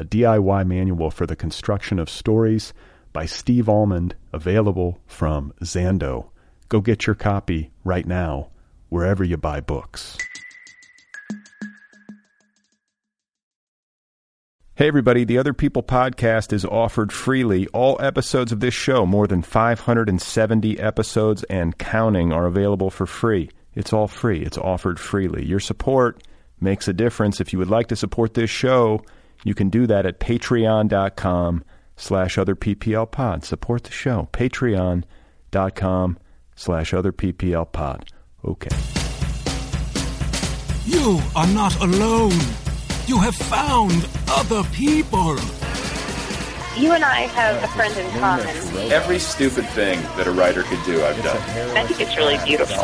a DIY manual for the construction of stories by Steve Almond, available from Zando. Go get your copy right now, wherever you buy books. Hey, everybody, the Other People podcast is offered freely. All episodes of this show, more than 570 episodes and counting, are available for free. It's all free, it's offered freely. Your support makes a difference. If you would like to support this show, you can do that at patreon.com slash other PPL pod. Support the show. Patreon.com slash other PPL pod. Okay. You are not alone. You have found other people. You and I have a friend in common. Every stupid thing that a writer could do, I've done. I think it's really beautiful.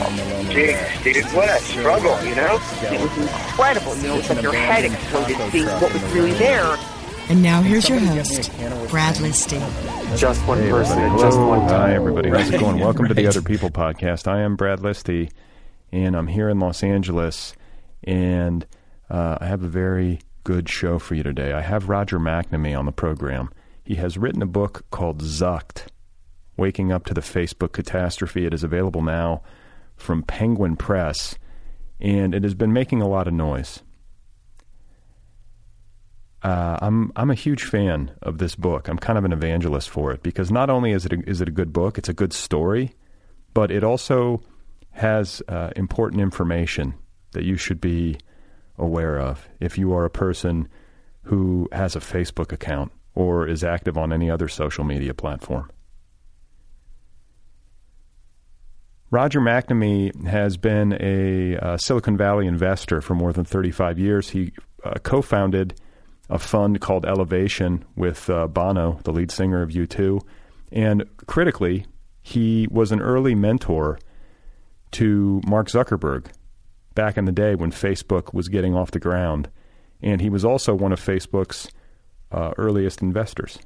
Jeez, dude, what a struggle, you know? It was incredible. You know, it's like your head exploded seeing what was really there. And now here's your host, Brad Listi. Just one Hey, person, everybody. just Hello. one Hi, everybody. How's it going? Welcome to the Other People podcast. I am Brad Listi, and I'm here in Los Angeles, and uh, I have a very good show for you today. I have Roger McNamee on the program. He has written a book called Zucked, Waking Up to the Facebook Catastrophe. It is available now from Penguin Press, and it has been making a lot of noise. Uh, I'm I'm a huge fan of this book. I'm kind of an evangelist for it because not only is it a, is it a good book, it's a good story, but it also has uh, important information that you should be aware of if you are a person who has a Facebook account or is active on any other social media platform. Roger McNamee has been a uh, Silicon Valley investor for more than 35 years. He uh, co founded a fund called Elevation with uh, Bono, the lead singer of U2. And critically, he was an early mentor to Mark Zuckerberg back in the day when Facebook was getting off the ground. And he was also one of Facebook's uh, earliest investors.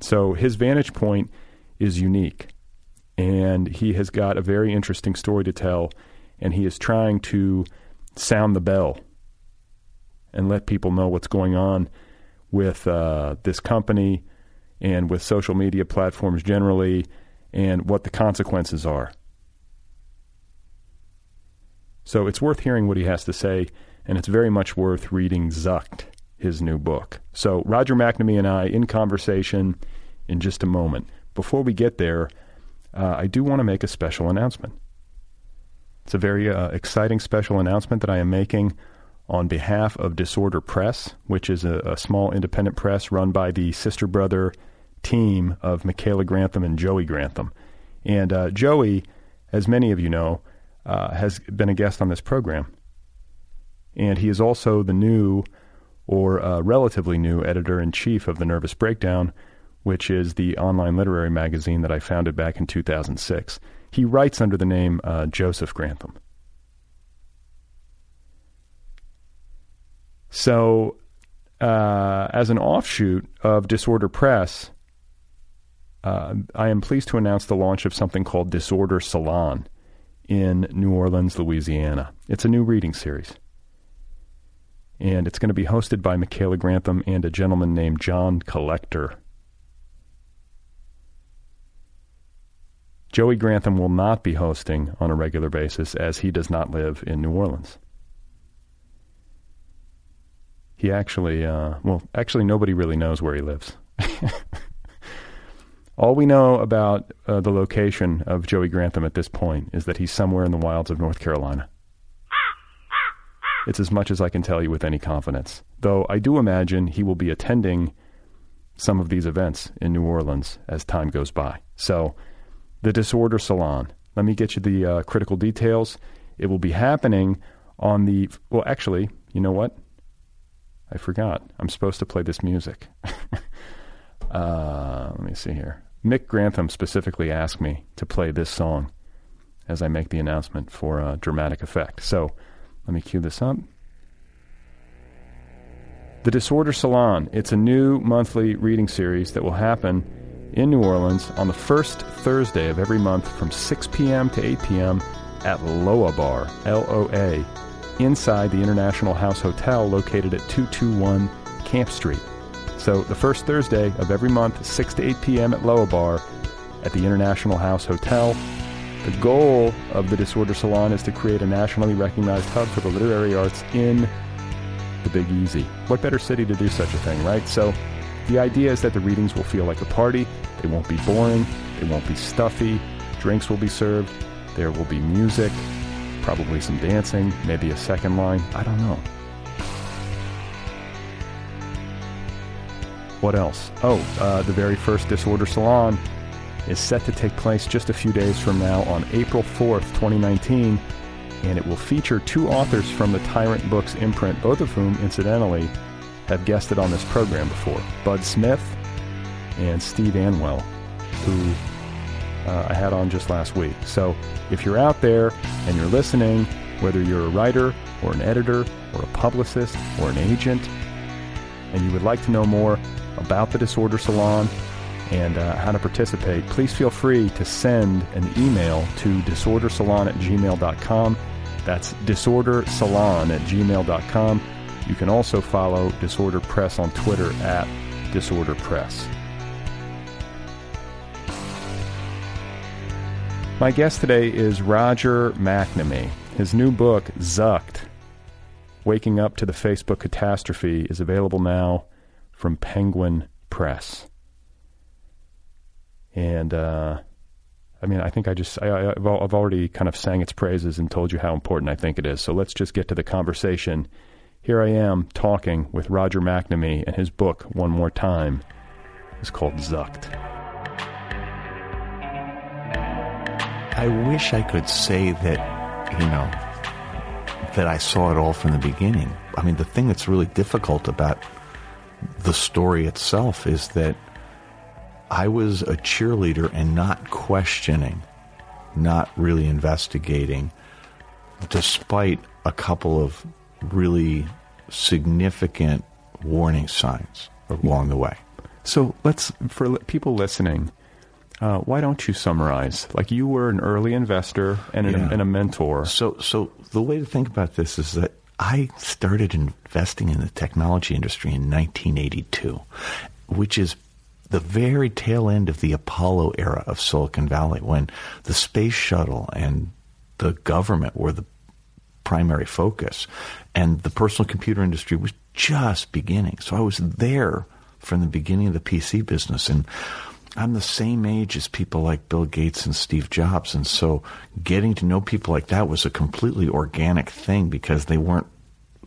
So his vantage point is unique. And he has got a very interesting story to tell. And he is trying to sound the bell and let people know what's going on with uh, this company and with social media platforms generally and what the consequences are. So it's worth hearing what he has to say, and it's very much worth reading Zucked, his new book. So Roger McNamee and I in conversation in just a moment. Before we get there, uh, I do want to make a special announcement. It's a very uh, exciting special announcement that I am making on behalf of Disorder Press, which is a, a small independent press run by the sister brother team of Michaela Grantham and Joey Grantham. And uh, Joey, as many of you know, uh, has been a guest on this program. And he is also the new, or a relatively new, editor in chief of The Nervous Breakdown, which is the online literary magazine that I founded back in 2006. He writes under the name uh, Joseph Grantham. So, uh, as an offshoot of Disorder Press, uh, I am pleased to announce the launch of something called Disorder Salon in New Orleans, Louisiana. It's a new reading series. And it's going to be hosted by Michaela Grantham and a gentleman named John Collector. Joey Grantham will not be hosting on a regular basis as he does not live in New Orleans. He actually, uh, well, actually, nobody really knows where he lives. All we know about uh, the location of Joey Grantham at this point is that he's somewhere in the wilds of North Carolina. It's as much as I can tell you with any confidence. Though I do imagine he will be attending some of these events in New Orleans as time goes by. So, the Disorder Salon. Let me get you the uh, critical details. It will be happening on the. Well, actually, you know what? I forgot. I'm supposed to play this music. uh, let me see here. Mick Grantham specifically asked me to play this song as I make the announcement for a dramatic effect. So let me cue this up. The Disorder Salon. It's a new monthly reading series that will happen in New Orleans on the first Thursday of every month from 6 p.m. to 8 p.m. at Loa Bar, L O A, inside the International House Hotel located at 221 Camp Street. So the first Thursday of every month, 6 to 8 p.m. at Loa Bar at the International House Hotel. The goal of the Disorder Salon is to create a nationally recognized hub for the literary arts in the Big Easy. What better city to do such a thing, right? So the idea is that the readings will feel like a party. They won't be boring. They won't be stuffy. Drinks will be served. There will be music, probably some dancing, maybe a second line. I don't know. What else? Oh, uh, the very first Disorder Salon is set to take place just a few days from now on April 4th, 2019, and it will feature two authors from the Tyrant Books imprint, both of whom, incidentally, have guested on this program before Bud Smith and Steve Anwell, who uh, I had on just last week. So if you're out there and you're listening, whether you're a writer or an editor or a publicist or an agent, and you would like to know more about the Disorder Salon and uh, how to participate, please feel free to send an email to disordersalon at gmail.com. That's disordersalon at gmail.com. You can also follow Disorder Press on Twitter at Disorder Press. My guest today is Roger McNamee. His new book, Zucked Waking Up to the Facebook Catastrophe, is available now from Penguin Press. And, uh, I mean, I think I just, I, I've already kind of sang its praises and told you how important I think it is. So let's just get to the conversation. Here I am talking with Roger McNamee, and his book, One More Time, is called Zucked. I wish I could say that, you know, that I saw it all from the beginning. I mean, the thing that's really difficult about the story itself is that I was a cheerleader and not questioning, not really investigating, despite a couple of really significant warning signs along the way. So let's, for people listening, uh, why don't you summarize? Like you were an early investor and, an, Yeah. and a mentor. So, so the way to think about this is that I started investing in the technology industry in 1982, which is the very tail end of the Apollo era of Silicon Valley, when the space shuttle and the government were the primary focus, and the personal computer industry was just beginning. So I was there from the beginning of the PC business, and I'm the same age as people like Bill Gates and Steve Jobs, and so getting to know people like that was a completely organic thing because they weren't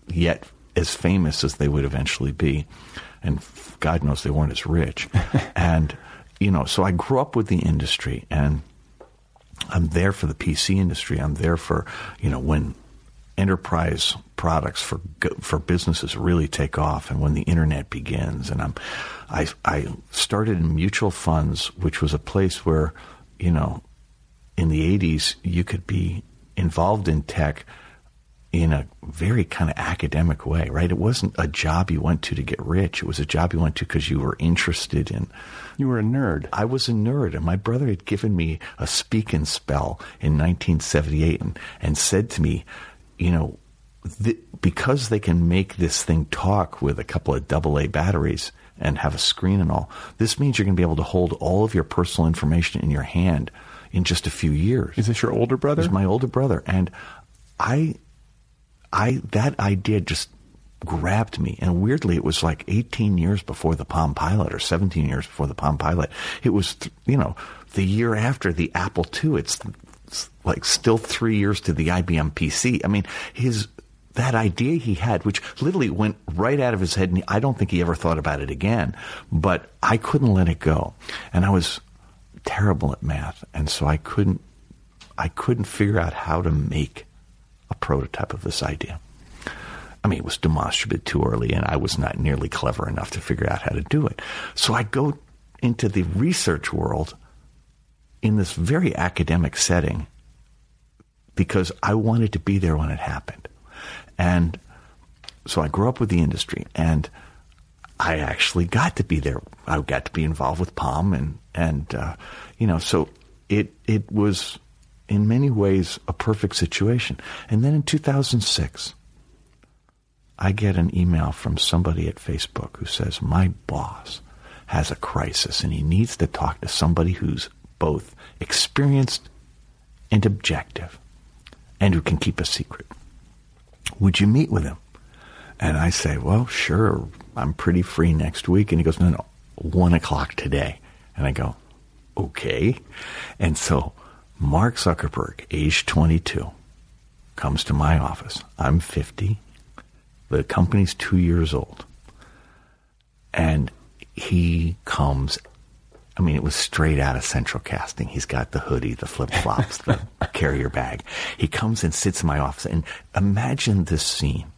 yet as famous as they would eventually be, and God knows they weren't as rich. and you know, so I grew up with the industry, and I'm there for the PC industry. I'm there for you know when enterprise products for for businesses really take off, and when the internet begins. And I'm I I started in mutual funds, which was a place where you know in the 80s you could be involved in tech in a very kind of academic way, right? It wasn't a job you went to to get rich. It was a job you went to because you were interested in You were a nerd. I was a nerd, and my brother had given me a speak and spell in 1978 and, and said to me, you know, th- because they can make this thing talk with a couple of double A batteries and have a screen and all, this means you're going to be able to hold all of your personal information in your hand in just a few years. Is this your older brother? Was my older brother, and I, I that idea just grabbed me. And weirdly, it was like 18 years before the Palm Pilot or 17 years before the Palm Pilot. It was, you know, the year after the Apple II. It's, it's like still three years to the IBM PC. I mean, his, that idea he had, which literally went right out of his head, and I don't think he ever thought about it again, but I couldn't let it go. And I was terrible at math, and so I couldn't, I couldn't figure out how to make a prototype of this idea. I mean, it was demonstrably too early, and I was not nearly clever enough to figure out how to do it. So I go into the research world in this very academic setting because I wanted to be there when it happened. And so I grew up with the industry, and I actually got to be there. I got to be involved with Palm, and and uh, you know, so it it was in many ways a perfect situation. And then in 2006, I get an email from somebody at Facebook who says, My boss has a crisis and he needs to talk to somebody who's both experienced and objective and who can keep a secret. Would you meet with him? And I say, Well, sure, I'm pretty free next week. And he goes, No, no, one o'clock today. And I go, Okay. And so Mark Zuckerberg, age 22, comes to my office. I'm 50. The company's two years old. And he comes, I mean, it was straight out of central casting. He's got the hoodie, the flip flops, the carrier bag. He comes and sits in my office. And imagine this scene.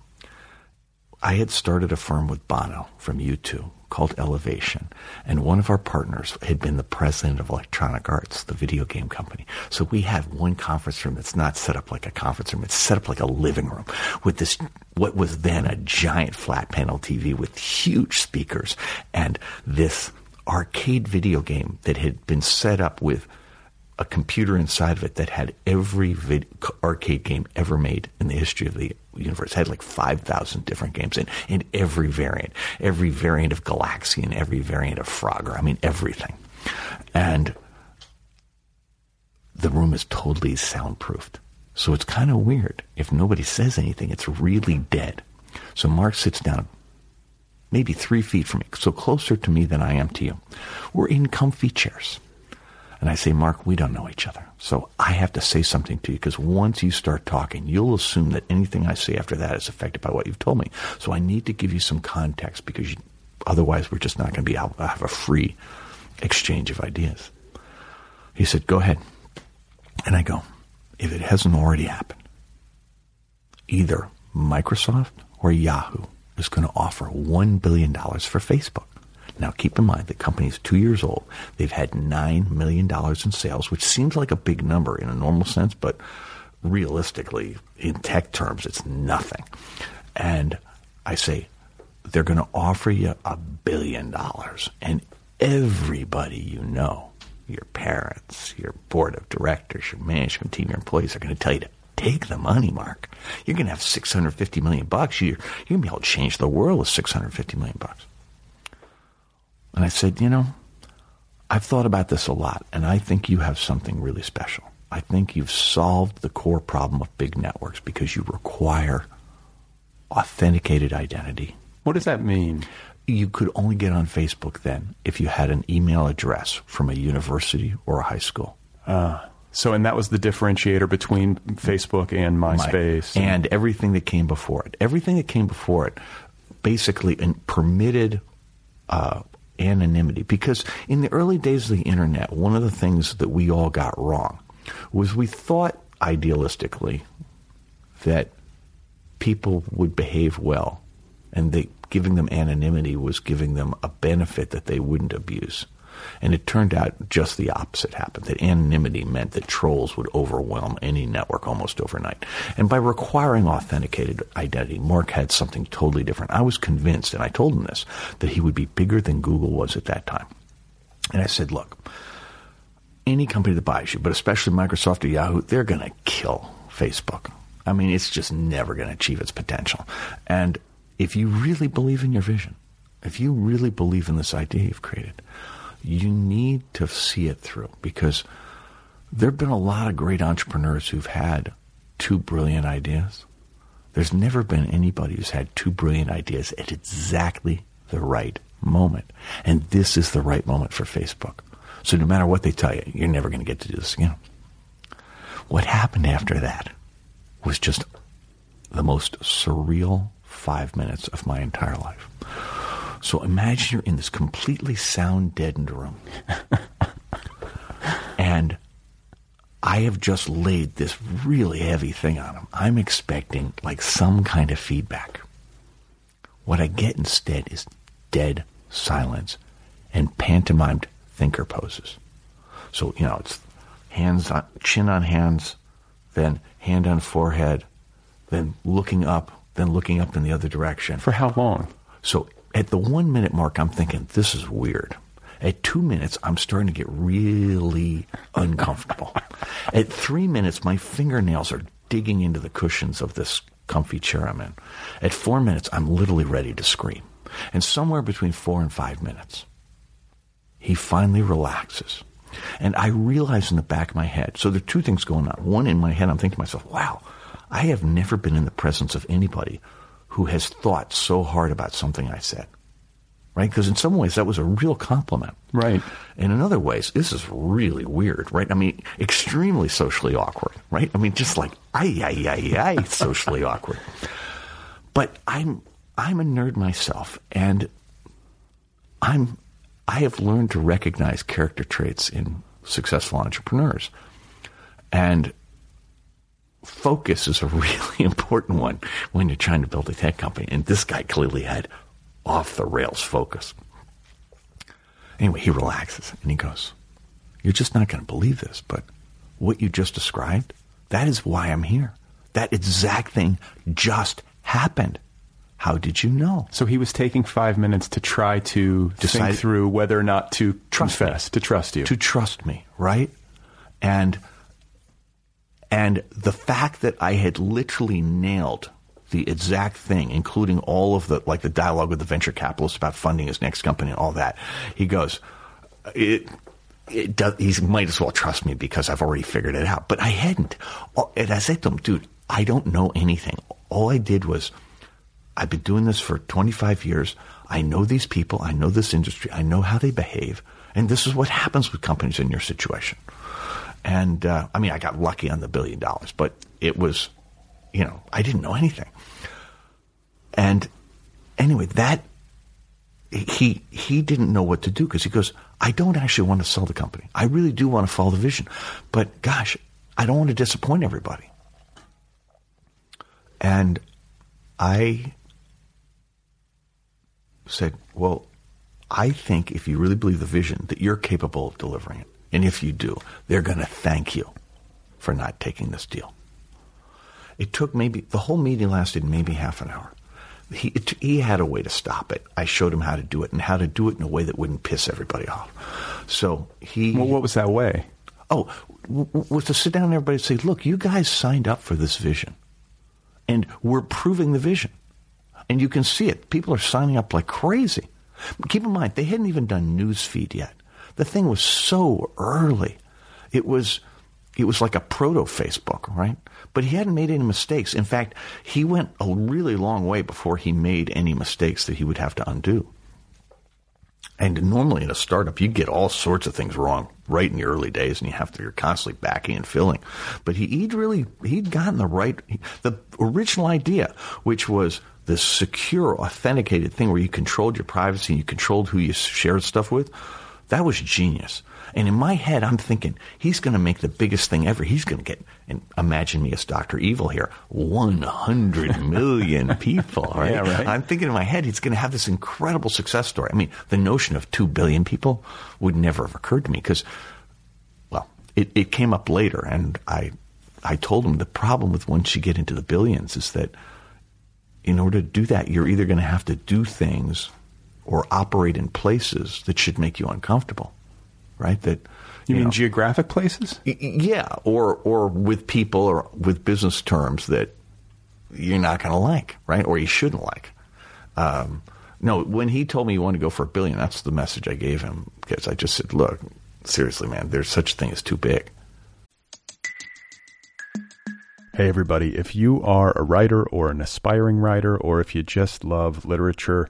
I had started a firm with Bono from U2 called Elevation, and one of our partners had been the president of Electronic Arts, the video game company. So we had one conference room that's not set up like a conference room; it's set up like a living room with this what was then a giant flat panel TV with huge speakers and this arcade video game that had been set up with a computer inside of it that had every vid- arcade game ever made in the history of the universe. It had like 5,000 different games in, in every variant. Every variant of Galaxian, every variant of Frogger. I mean, everything. And the room is totally soundproofed. So it's kind of weird. If nobody says anything, it's really dead. So Mark sits down maybe three feet from me, so closer to me than I am to you. We're in comfy chairs. And I say, Mark, we don't know each other. So I have to say something to you because once you start talking, you'll assume that anything I say after that is affected by what you've told me. So I need to give you some context because you, otherwise we're just not going to be to have a free exchange of ideas. He said, go ahead. And I go, if it hasn't already happened, either Microsoft or Yahoo is going to offer $1 billion for Facebook. Now, keep in mind, the company is two years old. They've had $9 million in sales, which seems like a big number in a normal sense, but realistically, in tech terms, it's nothing. And I say, they're going to offer you a billion dollars, and everybody you know, your parents, your board of directors, your management team, your employees are going to tell you to take the money, Mark. You're going to have 650 million bucks. You're, you're going to be able to change the world with 650 million bucks. And I said, you know, I've thought about this a lot, and I think you have something really special. I think you've solved the core problem of big networks because you require authenticated identity. What does that mean? You could only get on Facebook then if you had an email address from a university or a high school. Uh, so, and that was the differentiator between Facebook and MySpace. My, and everything that came before it. Everything that came before it basically permitted uh, anonymity. Because in the early days of the internet, one of the things that we all got wrong was we thought idealistically that people would behave well and that giving them anonymity was giving them a benefit that they wouldn't abuse. And it turned out just the opposite happened. That anonymity meant that trolls would overwhelm any network almost overnight. And by requiring authenticated identity, Mark had something totally different. I was convinced, and I told him this, that he would be bigger than Google was at that time. And I said, look, any company that buys you, but especially Microsoft or Yahoo, they're going to kill Facebook. I mean, it's just never going to achieve its potential. And if you really believe in your vision, if you really believe in this idea you've created, you need to see it through because there have been a lot of great entrepreneurs who've had two brilliant ideas There's never been anybody who's had two brilliant ideas at exactly the right moment. And this is the right moment for Facebook. So no matter what they tell you, you're never going to get to do this again. What happened after that was just the most surreal five minutes of my entire life. So imagine you're in this completely sound deadened room. and I have just laid this really heavy thing on him. I'm expecting like some kind of feedback. What I get instead is dead silence and pantomimed thinker poses. So, you know, it's hands on, chin on hands, then hand on forehead, then looking up, then looking up in the other direction. For how long? So at the one minute mark, I'm thinking, this is weird. At two minutes, I'm starting to get really uncomfortable. At three minutes, my fingernails are digging into the cushions of this comfy chair I'm in. At four minutes, I'm literally ready to scream. And somewhere between four and five minutes, he finally relaxes. And I realize in the back of my head, so there are two things going on. One, in my head, I'm thinking to myself, wow, I have never been in the presence of anybody who has thought so hard about something I said. Right? Because in some ways that was a real compliment. Right. And in other ways, this is really weird, right? I mean, extremely socially awkward, right? I mean, just like, ay, ay, ay, ay, socially awkward. But I'm, I'm a nerd myself, and I'm, I have learned to recognize character traits in successful entrepreneurs. And focus is a really important one when you're trying to build a tech company. And this guy clearly had off the rails focus. Anyway, he relaxes and he goes, You're just not going to believe this, but what you just described, that is why I'm here. That exact thing just happened. How did you know? So he was taking five minutes to try to Decide- think through whether or not to Trust confess, me. to trust you. to trust me, right? And and the fact that I had literally nailed the exact thing, including all of the like the dialogue with the venture capitalist about funding his next company and all that, he goes, it. It does, he might as well trust me because I've already figured it out. But I hadn't. And I said to him, dude, I don't know anything. All I did was I've been doing this for 25 years. I know these people. I know this industry. I know how they behave. And this is what happens with companies in your situation. And uh, I mean, I got lucky on the billion dollars, but it was, you know, I didn't know anything. And anyway, that he he didn't know what to do because he goes, I don't actually want to sell the company. I really do want to follow the vision, but gosh, I don't want to disappoint everybody. And I said, Well, I think if you really believe the vision, that you're capable of delivering it. And if you do, they're going to thank you for not taking this deal. It took maybe, the whole meeting lasted maybe half an hour. He, it, he had a way to stop it. I showed him how to do it and how to do it in a way that wouldn't piss everybody off. So he. well, what was that way? Oh, was to sit down and everybody say, look, you guys signed up for this vision. And we're proving the vision. And you can see it. People are signing up like crazy. Keep in mind, they hadn't even done newsfeed yet. The thing was so early. It was it was like a proto Facebook, right? But he hadn't made any mistakes. In fact, he went a really long way before he made any mistakes that he would have to undo. And normally in a startup, you get all sorts of things wrong right in the early days, and you have to you're constantly backing and filling. But he, he'd really he'd gotten the right the original idea, which was this secure, authenticated thing where you controlled your privacy and you controlled who you shared stuff with. That was genius. And in my head, I'm thinking he's going to make the biggest thing ever. He's going to get, and imagine me as Doctor Evil here, 100 million people. Right? Yeah, right. I'm thinking in my head he's going to have this incredible success story. I mean, the notion of two billion people would never have occurred to me because, well, it, it came up later, and I, I told him the problem with once you get into the billions is that in order to do that, you're either going to have to do things or operate in places that should make you uncomfortable, right? That You, mean know, geographic places? y- yeah, or or with people or with business terms that you're not going to like, right? Or you shouldn't like. Um, no, when he told me he wanted to go for a billion, that's the message I gave him because I just said, look, seriously, man, there's such a thing as too big. Hey, everybody. If you are a writer or an aspiring writer, or if you just love literature,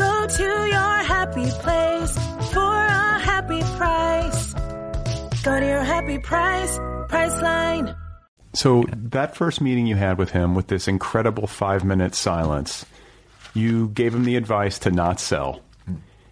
Go to your happy place for a happy price. Go to your happy price, Priceline. So that first meeting you had with him with this incredible five minute silence, you gave him the advice to not sell.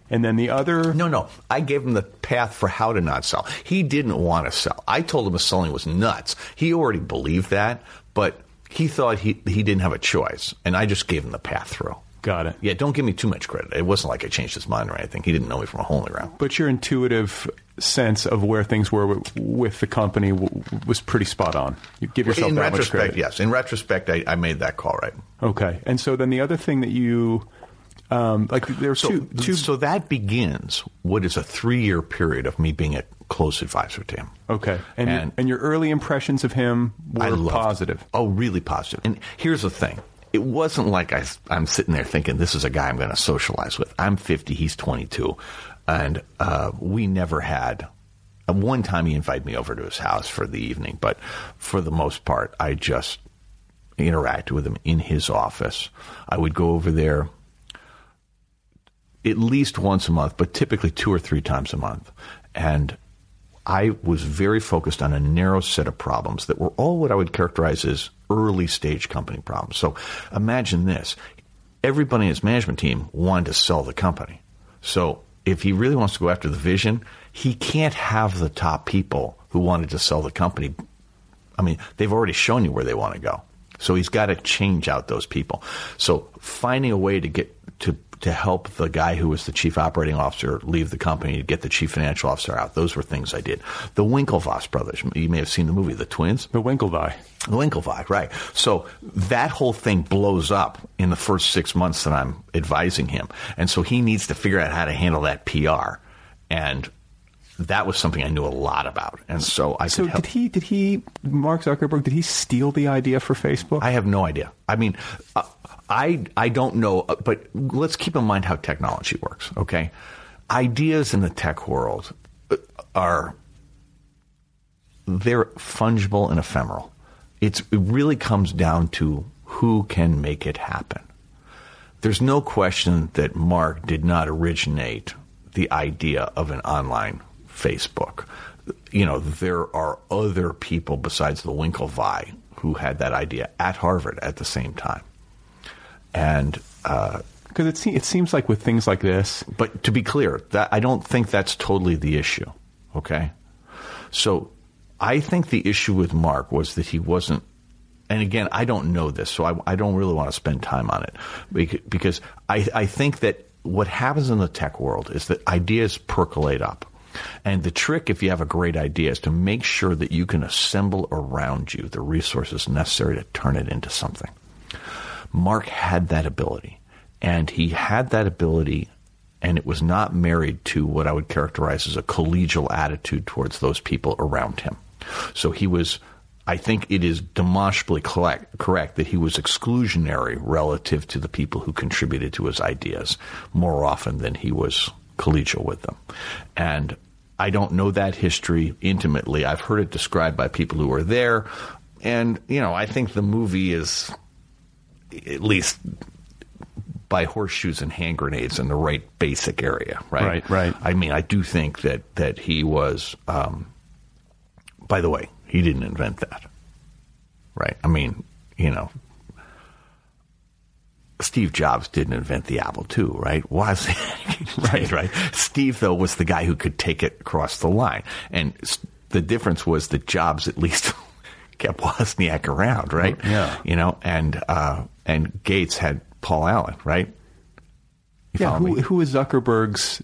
And then the other No, no. I gave him the path for how to not sell. He didn't want to sell. I told him the selling was nuts. He already believed that, but he thought he he didn't have a choice, and I just gave him the path through. Got it. Yeah, don't give me too much credit. It wasn't like I changed his mind or anything. He didn't know me from a hole in the ground. But your intuitive sense of where things were with, with the company w- was pretty spot on. You give yourself In that much retrospect, credit. yes. In retrospect, I, I made that call right. Okay. And so then the other thing that you, um, like there were So, two, two so that begins what is a three year period of me being a close advisor to him. okay. And, your, And- and your early impressions of him were positive. Oh, really positive. And here's the thing. It wasn't like I, am sitting there thinking this is a guy I'm going to socialize with. I'm 50, he's 22, and uh, we never had. One time he invited me over to his house for the evening, but for the most part, I just interacted with him in his office. I would go over there at least once a month, but typically two or three times a month. And I was very focused on a narrow set of problems that were all what I would characterize as early stage company problems. So imagine this. Everybody in his management team wanted to sell the company. So if he really wants to go after the vision, he can't have the top people who wanted to sell the company. I mean, they've already shown you where they want to go. So he's got to change out those people. So finding a way to get to to help the guy who was the chief operating officer leave the company to get the chief financial officer out. Those were things I did. The Winklevoss brothers, you may have seen the movie, The Twins. The Winklevi. The Winklevi, right. So that whole thing blows up in the first six months that I'm advising him. And so he needs to figure out how to handle that PR. And that was something I knew a lot about. And so I So did he, did he, Mark Zuckerberg, did he steal the idea for Facebook? I have no idea. I mean, uh, I I don't know, uh, but let's keep in mind how technology works. Okay, ideas in the tech world uh, are they're fungible and ephemeral. It's, it really comes down to who can make it happen. There's no question that Mark did not originate the idea of an online Facebook. You know, there are other people besides the Winklevi who had that idea at Harvard at the same time. And uh, Because it, se- it seems like with things like this, but to be clear, that I don't think that's totally the issue. Okay, so I think the issue with Mark was that he wasn't. And again, I don't know this, so I, I don't really want to spend time on it because I, I think that what happens in the tech world is that ideas percolate up. And the trick, if you have a great idea, is to make sure that you can assemble around you the resources necessary to turn it into something. Mark had that ability. And he had that ability, and it was not married to what I would characterize as a collegial attitude towards those people around him. So he was, I think it is demonstrably correct, correct that he was exclusionary relative to the people who contributed to his ideas more often than he was collegial with them. And I don't know that history intimately. I've heard it described by people who were there. And, you know, I think the movie is at least by horseshoes and hand grenades in the right basic area, right? Right, right. I mean, I do think that that he was. Um, by the way, he didn't invent that, right? I mean, you know, Steve Jobs didn't invent the Apple II, right? Was right, right. Steve though was the guy who could take it across the line, and the difference was that Jobs at least kept Wozniak around, right? Yeah. you know, and uh, and Gates had Paul Allen, right? You Yeah, who, who is Zuckerberg's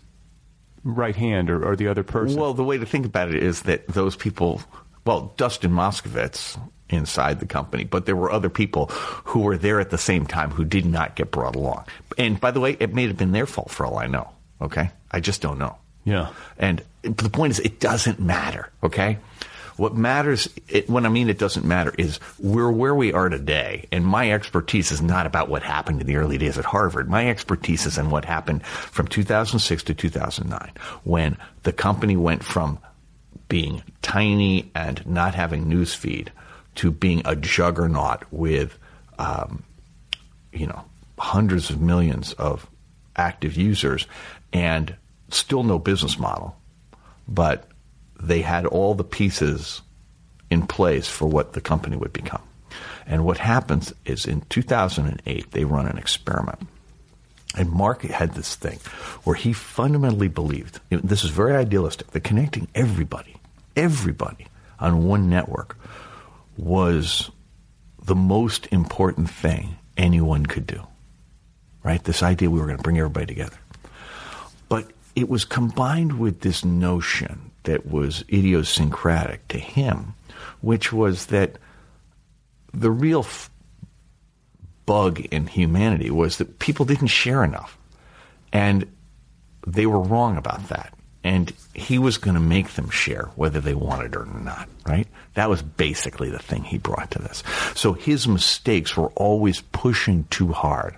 right hand or, or the other person? Well, the way to think about it is that those people, well, Dustin Moskovitz inside the company, but there were other people who were there at the same time who did not get brought along. And by the way, it may have been their fault for all I know. Okay, I just don't know. Yeah. And the point is, it doesn't matter. Okay. What matters, it, when I mean it doesn't matter, is we're where we are today. And my expertise is not about what happened in the early days at Harvard. My expertise is in what happened from 2006 to 2009, when the company went from being tiny and not having newsfeed to being a juggernaut with, um, you know, hundreds of millions of active users and still no business model, but they had all the pieces in place for what the company would become. And what happens is in 2008, they run an experiment. And Mark had this thing where he fundamentally believed this is very idealistic that connecting everybody, everybody on one network was the most important thing anyone could do. Right? This idea we were going to bring everybody together. But it was combined with this notion that was idiosyncratic to him, which was that the real f- bug in humanity was that people didn't share enough. And they were wrong about that. And he was going to make them share whether they wanted or not, right? That was basically the thing he brought to this. So his mistakes were always pushing too hard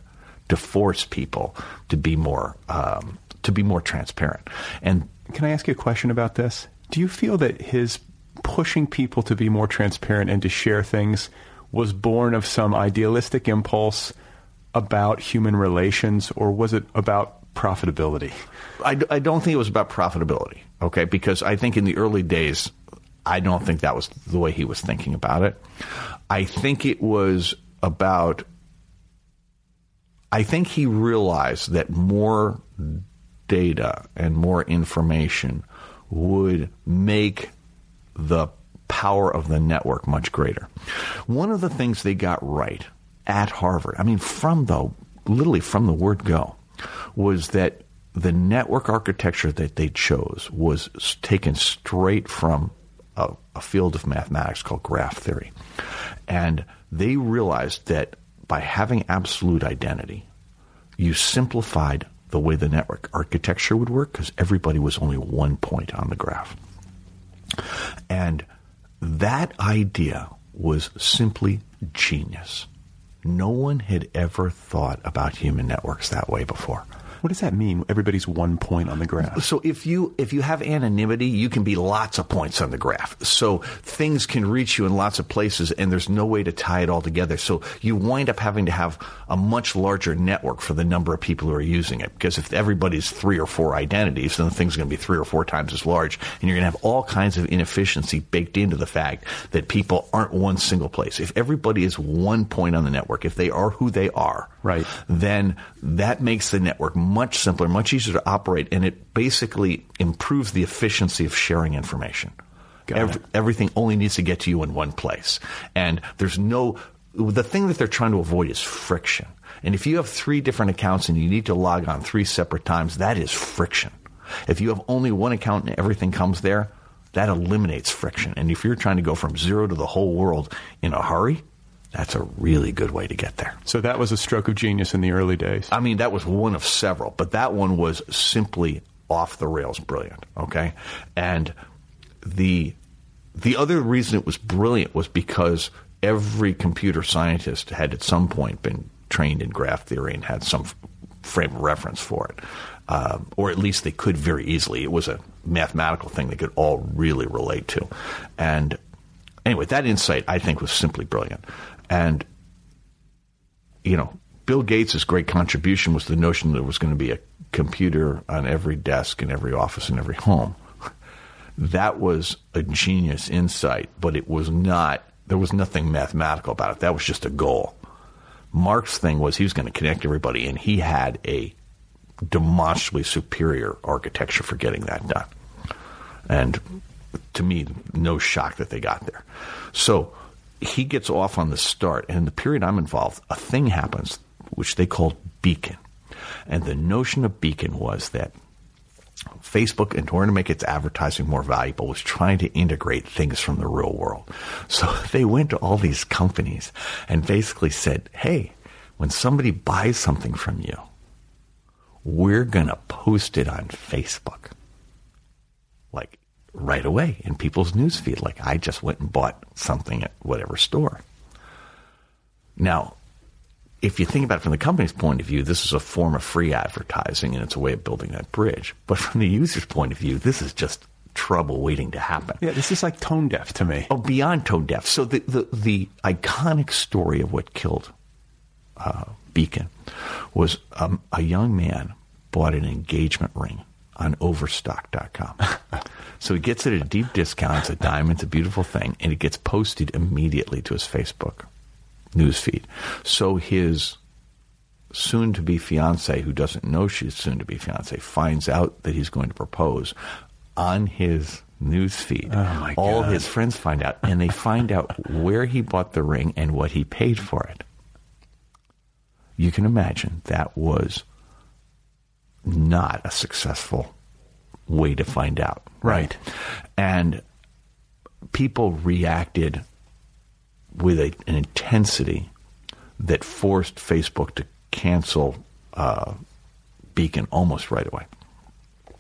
to force people to be more um, to be more transparent. And Can I ask you a question about this? Do you feel that his pushing people to be more transparent and to share things was born of some idealistic impulse about human relations, or was it about profitability? I, don't think it was about profitability, okay? Because I think in the early days, I don't think that was the way he was thinking about it. I think it was about, I think he realized that more data and more information would make the power of the network much greater. One of the things they got right at Harvard, I mean, from the literally from the word go, was that the network architecture that they chose was taken straight from a, a field of mathematics called graph theory. And they realized that by having absolute identity, you simplified the way the network architecture would work because everybody was only one point on the graph. And that idea was simply genius. No one had ever thought about human networks that way before. What does that mean? Everybody's one point on the graph. So if you if you have anonymity, you can be lots of points on the graph. So things can reach you in lots of places, and there's no way to tie it all together. So you wind up having to have a much larger network for the number of people who are using it. Because if everybody's three or four identities, then the thing's going to be three or four times as large, and you're going to have all kinds of inefficiency baked into the fact that people aren't one single place. If everybody is one point on the network, if they are who they are, Right. then that makes the network much simpler, much easier to operate, and it basically improves the efficiency of sharing information. Got Ev- it. Everything only needs to get to you in one place. And there's no, the thing that they're trying to avoid is friction. And if you have three different accounts and you need to log on three separate times, that is friction. If you have only one account and everything comes there, that eliminates friction. And if you're trying to go from zero to the whole world in a hurry, that's a really good way to get there. So that was a stroke of genius in the early days. I mean, that was one of several, but that one was simply off the rails brilliant. Okay, and the the other reason it was brilliant was because every computer scientist had at some point been trained in graph theory and had some frame of reference for it. Um, or at least they could very easily. It was a mathematical thing they could all really relate to. And anyway, that insight I think was simply brilliant. And, you know, Bill Gates' great contribution was the notion that there was going to be a computer on every desk in every office in every home. That was a genius insight, but it was not, there was nothing mathematical about it. That was just a goal. Mark's thing was he was going to connect everybody, and he had a demonstrably superior architecture for getting that done. And to me, no shock that they got there. So he gets off on the start, and in the period I'm involved, a thing happens which they called Beacon. And the notion of Beacon was that Facebook, in order to make its advertising more valuable, was trying to integrate things from the real world. So they went to all these companies and basically said, hey, when somebody buys something from you, we're going to post it on Facebook. Like right away in people's newsfeed. Like I just went and bought something at whatever store. Now, if you think about it from the company's point of view, this is a form of free advertising and it's a way of building that bridge. But from the user's point of view, this is just trouble waiting to happen. Yeah, this is like tone deaf to me. Oh, beyond tone deaf. So the, the, the iconic story of what killed uh, Beacon was um, a young man bought an engagement ring on overstock.com. so he gets it at a deep discount. It's a diamond. It's a beautiful thing. And it gets posted immediately to his Facebook newsfeed. So his soon to be fiance, who doesn't know she's soon to be fiance, finds out that he's going to propose on his newsfeed. Oh, All God. his friends find out, and they find out where he bought the ring and what he paid for it. You can imagine that was not a successful way to find out. Right. And people reacted with a, an intensity that forced Facebook to cancel uh, Beacon almost right away.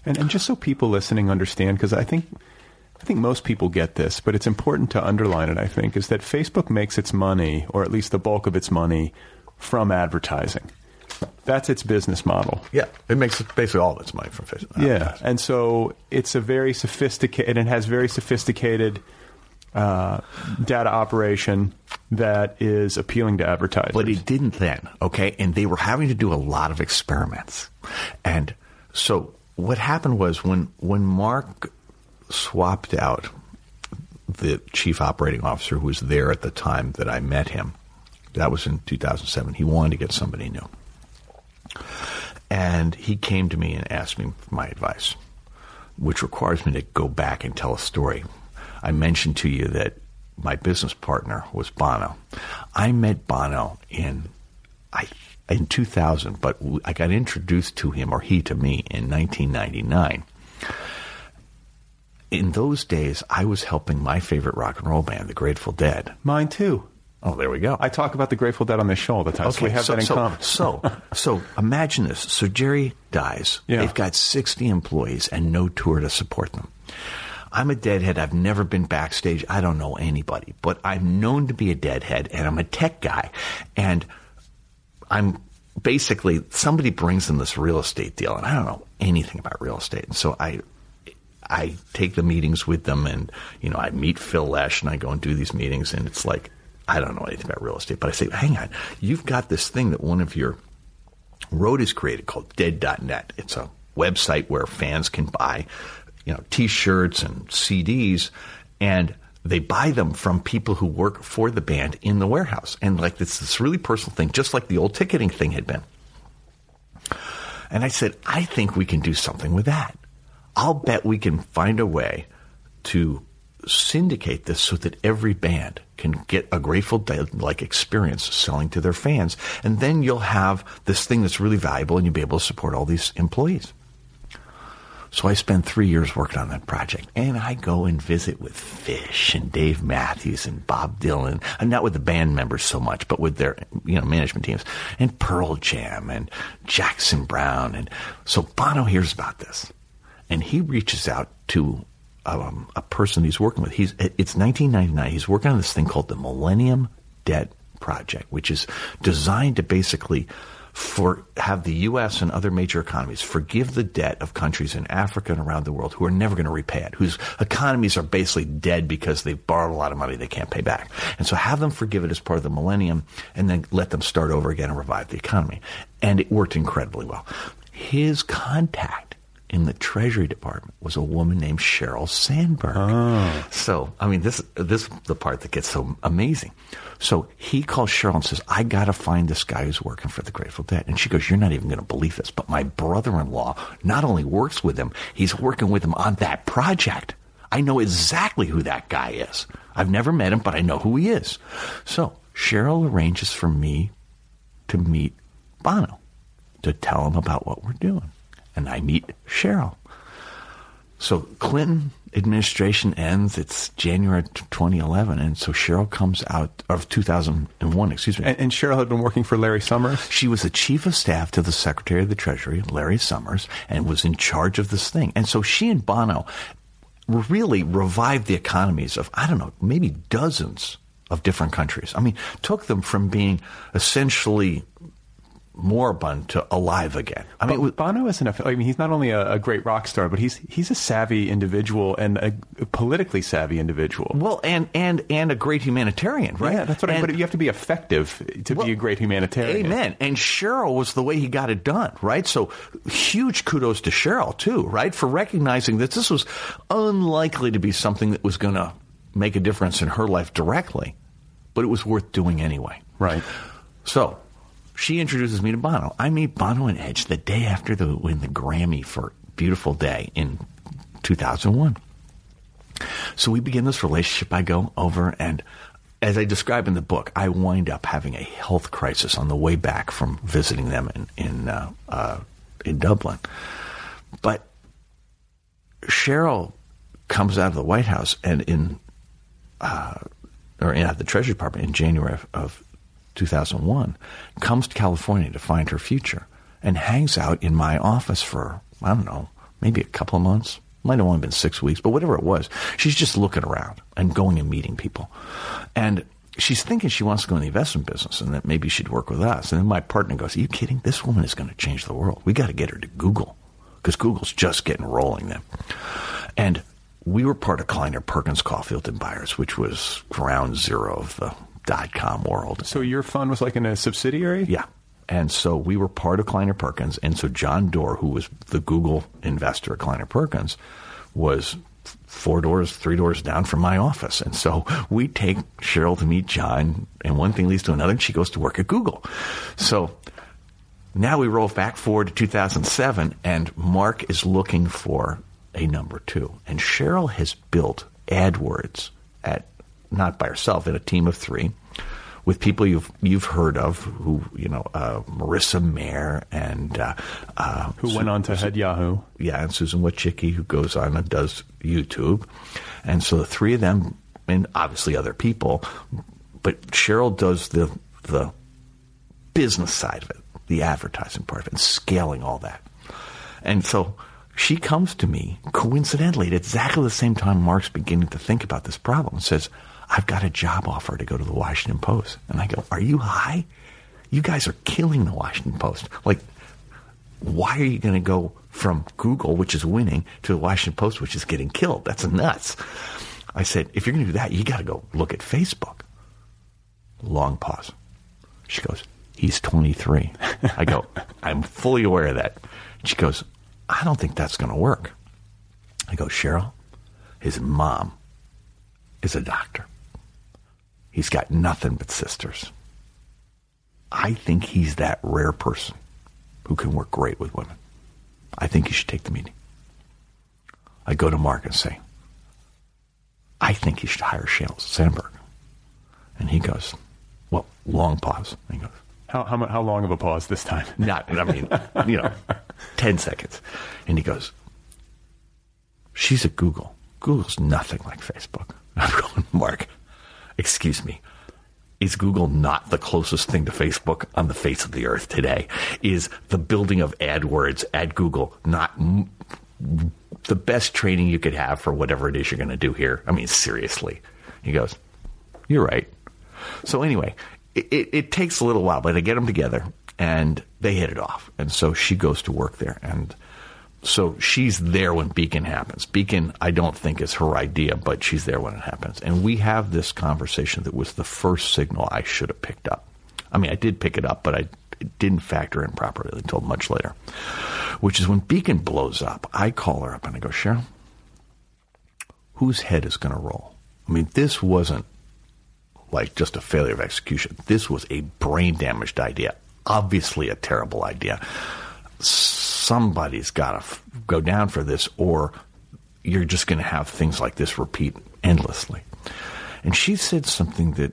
And, and just so people listening understand, because I think I think most people get this, but it's important to underline it. I think is that Facebook makes its money, or at least the bulk of its money, from advertising. That's its business model. Yeah, it makes basically all of its money from Facebook. Yeah, and so it's a very sophisticated and it has very sophisticated uh, data operation that is appealing to advertisers. But it didn't then, okay? And they were having to do a lot of experiments. And so what happened was when when Mark swapped out the chief operating officer who was there at the time that I met him, that was in 2007. He wanted to get somebody new. And he came to me and asked me for my advice, which requires me to go back and tell a story. I mentioned to you that my business partner was Bono. I met Bono in I in 2000, but I got introduced to him or he to me in 1999. In those days, I was helping my favorite rock and roll band, the Grateful Dead. Mine too. Oh, there we go. I talk about the Grateful Dead on this show all the time, so we have so, that in so, common. so, so imagine this. So Jerry dies. Yeah. They've got 60 employees and no tour to support them. I'm a deadhead. I've never been backstage. I don't know anybody, but I'm known to be a deadhead and I'm a tech guy. And I'm basically, somebody brings in this real estate deal and I don't know anything about real estate. And so I, I take the meetings with them and, you know, I meet Phil Lesh and I go and do these meetings and it's like, I don't know anything about real estate, but I say, hang on, you've got this thing that one of your roadies created called dead.net. It's a website where fans can buy, you know, t-shirts and CDs and they buy them from people who work for the band in the warehouse. And like it's this really personal thing, just like the old ticketing thing had been. And I said, I think we can do something with that. I'll bet we can find a way to syndicate this so that every band can get a Grateful Dead like experience selling to their fans. And then you'll have this thing that's really valuable and you'll be able to support all these employees. So I spent three years working on that project. And I go and visit with Phish and Dave Matthews and Bob Dylan. And not with the band members so much, but with their, you know, management teams. And Pearl Jam and Jackson Browne. And so Bono hears about this. And he reaches out to um, a person he's working with. He's it's 1999. He's working on this thing called the Millennium Debt Project, which is designed to basically for have the U.S. and other major economies forgive the debt of countries in Africa and around the world who are never going to repay it, whose economies are basically dead because they've borrowed a lot of money they can't pay back. And so have them forgive it as part of the millennium and then let them start over again and revive the economy. And it worked incredibly well. His contact in the Treasury Department was a woman named Sheryl Sandberg. Ah. So, I mean, this this is the part that gets so amazing. So he calls Sheryl and says, "I got to find this guy who's working for the Grateful Dead." And she goes, "You're not even going to believe this, but my brother-in-law not only works with him, he's working with him on that project. I know exactly who that guy is. I've never met him, but I know who he is." So Sheryl arranges for me to meet Bono to tell him about what we're doing. And I meet Sheryl. So Clinton administration ends. It's January 2011, and so Sheryl comes out of 2001. Excuse me. And, and Sheryl had been working for Larry Summers. She was the chief of staff to the Secretary of the Treasury, Larry Summers, and was in charge of this thing. And so she and Bono really revived the economies of, I don't know, maybe dozens of different countries. I mean, took them from being essentially moribund to alive again. I mean, But Bono isn't a. I mean, he's not only a, a great rock star, but he's he's a savvy individual and a, a politically savvy individual. well, and and and a great humanitarian, right? Yeah, that's what. I, And- but you have to be effective to Well, be a great humanitarian. Amen. And Sheryl was the way he got it done, right? So huge kudos to Sheryl too, right, for recognizing that this was unlikely to be something that was going to make a difference in her life directly, but it was worth doing anyway. Right. So she introduces me to Bono. I meet Bono and Edge the day after the win the Grammy for Beautiful Day in 2001. So we begin this relationship. I go over and as I describe in the book, I wind up having a health crisis on the way back from visiting them in in uh, uh, in Dublin. But Sheryl comes out of the White House and in uh, or at the Treasury Department in January of, of 2001, comes to California to find her future and hangs out in my office for, I don't know, maybe a couple of months. Might have only been six weeks, but whatever it was, she's just looking around and going and meeting people. And she's thinking she wants to go in the investment business and that maybe she'd work with us. And then my partner goes, Are you kidding? This woman is going to change the world. We got to get her to Google because Google's just getting rolling then. And we were part of Kleiner Perkins Caufield and Byers, which was ground zero of the dot com world. So your fund was like in a subsidiary. Yeah. And so we were part of Kleiner Perkins. And so John Doerr, who was the Google investor at Kleiner Perkins, was four doors, three doors down from my office. And so we take Sheryl to meet John, and one thing leads to another, and she goes to work at Google. So now we roll back forward to 2007, and Mark is looking for a number two. And Sheryl has built AdWords at not by herself, in a team of three, with people you've you've heard of, who you know, uh, Marissa Mayer and uh, uh, Who went on to head Yahoo? yeah, and Susan Wojcicki, who goes on and does YouTube. And so the three of them, and obviously other people, but Sheryl does the the business side of it, the advertising part of it, and scaling all that. And so she comes to me coincidentally at exactly the same time Mark's beginning to think about this problem and says, I've got a job offer to go to the Washington Post. And I go, Are you high? You guys are killing the Washington Post. Like, why are you going to go from Google, which is winning, to the Washington Post, which is getting killed? That's nuts. I said, if you're going to do that, you got to go look at Facebook. Long pause. She goes, he's 23. I go, I'm fully aware of that. She goes, I don't think that's going to work. I go, Sheryl, his mom is a doctor. He's got nothing but sisters. I think he's that rare person who can work great with women. I think you should take the meeting. I go to Mark and say, I think you should hire Sheryl Sandberg. And he goes, well, long pause. And he goes, How, how, how long of a pause this time? not, I mean, you know, 10 seconds. And he goes, she's at Google. Google's nothing like Facebook. I'm going, Mark, excuse me. Is Google not the closest thing to Facebook on the face of the earth today? Is the building of AdWords at Google not m- the best training you could have for whatever it is you're going to do here. I mean, seriously. He goes, You're right. So, anyway, it, it, it takes a little while, but I get them together and they hit it off. And so she goes to work there. And so she's there when Beacon happens. Beacon, I don't think is her idea, but she's there when it happens. And we have this conversation that was the first signal I should have picked up. I mean, I did pick it up, but I didn't factor in properly until much later, which is when Beacon blows up. I call her up and I go, Sheryl, whose head is going to roll? I mean, this wasn't like just a failure of execution. This was a brain damaged idea, obviously a terrible idea. Somebody's got to f- go down for this, or you're just going to have things like this repeat endlessly. And she said something that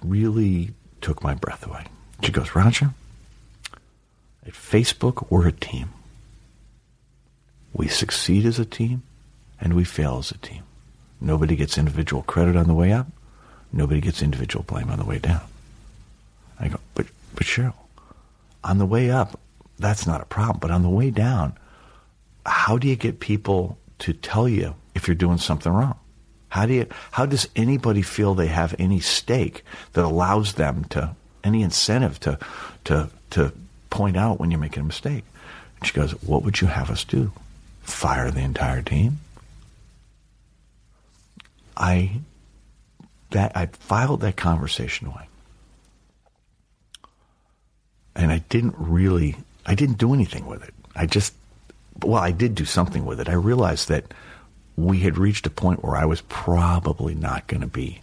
really took my breath away. She goes, Roger, at Facebook, we're a team. We succeed as a team and we fail as a team. Nobody gets individual credit on the way up. Nobody gets individual blame on the way down. I go, but, but Sheryl, on the way up, that's not a problem. But on the way down, how do you get people to tell you if you're doing something wrong? How do you, how does anybody feel they have any stake that allows them to, any incentive to, to, to point out when you're making a mistake? And she goes, what would you have us do? Fire the entire team? I, that, I filed that conversation away. And I didn't really, I didn't do anything with it. I just, well, I did do something with it. I realized that we had reached a point where I was probably not going to be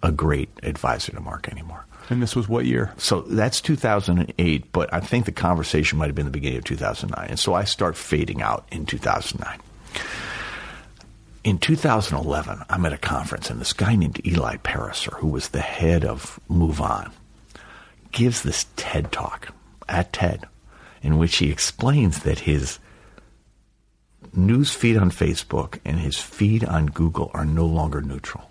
a great advisor to Mark anymore. And this was what year? So that's 2008, but I think the conversation might have been the beginning of 2009. And so I start fading out in 2009. In 2011, I'm at a conference, and this guy named Eli Pariser, who was the head of Move On, gives this TED talk at TED in which he explains that his news feed on Facebook and his feed on Google are no longer neutral.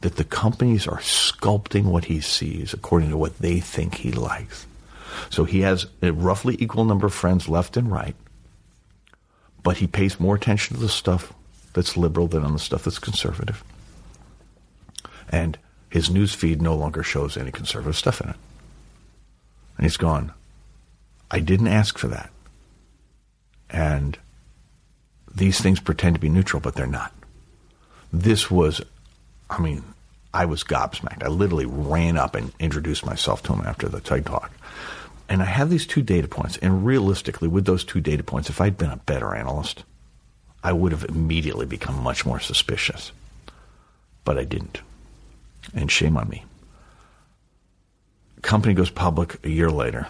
That the companies are sculpting what he sees according to what they think he likes. So he has a roughly equal number of friends left and right, but he pays more attention to the stuff that's liberal than on the stuff that's conservative. And his news feed no longer shows any conservative stuff in it. And he's gone, I didn't ask for that. And these things pretend to be neutral, but they're not. This was, I mean, I was gobsmacked. I literally ran up and introduced myself to him after the TED talk. And I have these two data points. And realistically, with those two data points, if I'd been a better analyst, I would have immediately become much more suspicious. But I didn't. And shame on me. Company goes public a year later.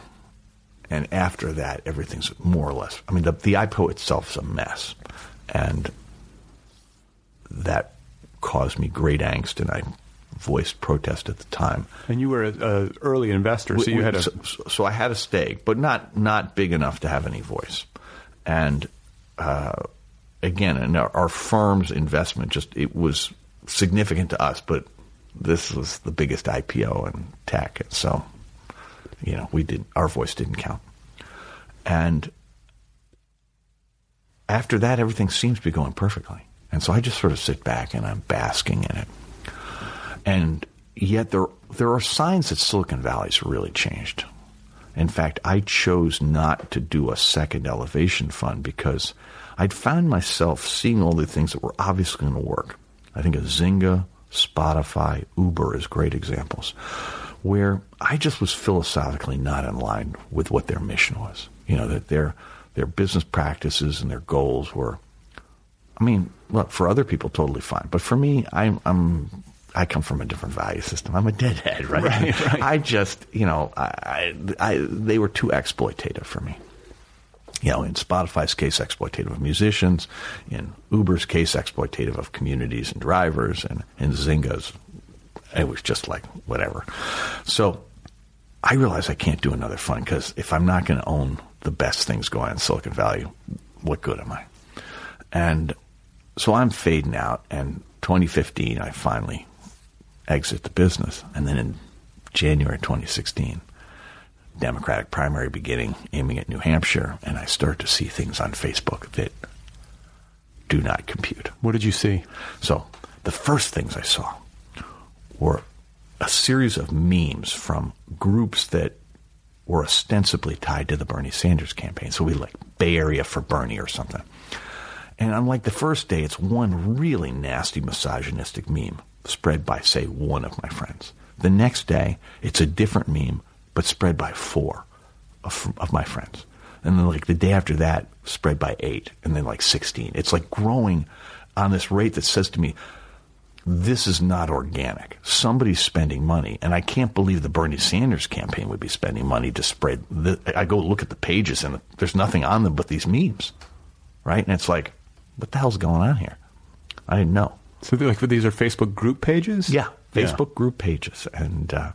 And after that, everything's more or less. I mean, the, the IPO itself is a mess. And that caused me great angst, and I voiced protest at the time. And you were an early investor, so you had a. So, so I had a stake, but not not big enough to have any voice. And uh, again, and our, our firm's investment just it was significant to us, but this was the biggest IPO in tech, and so you know we did our voice didn't count. And after that, everything seems to be going perfectly, and so I just sort of sit back and I'm basking in it. And yet there there are signs that Silicon Valley's really changed. In fact, I chose not to do a second elevation fund because I'd found myself seeing all the things that were obviously going to work. I think of Zynga, Spotify, Uber as great examples, where I just was philosophically not in line with what their mission was. You know, that their their business practices and their goals were I mean, look, for other people totally fine. But for me, I'm I'm I come from a different value system. I'm a deadhead, right? Right, right. I just, you know, I, I, I, they were too exploitative for me. You know, in Spotify's case, exploitative of musicians. In Uber's case, exploitative of communities and drivers. And in Zynga's, it was just like whatever. So I realize I can't do another fund because if I'm not going to own the best things going on in Silicon Valley, what good am I? And so I'm fading out. And 2015, I finally exit the business. And then in January 2016, Democratic primary beginning, aiming at New Hampshire, and I start to see things on Facebook that do not compute. What did you see? So the first things I saw were a series of memes from groups that were ostensibly tied to the Bernie Sanders campaign. So we like Bay Area for Bernie or something. And on like the first day, it's one really nasty misogynistic meme spread by, say, one of my friends. The next day, it's a different meme, but spread by four of, of my friends. And then like the day after that, spread by eight, and then like 16. It's like growing on this rate that says to me, this is not organic. Somebody's spending money, and I can't believe the Bernie Sanders campaign would be spending money to spread. The, I go look at the pages, and there's nothing on them but these memes, right? And it's like, what the hell's going on here? I didn't know. So, like, these are Facebook group pages? Yeah, Facebook group pages, and uh,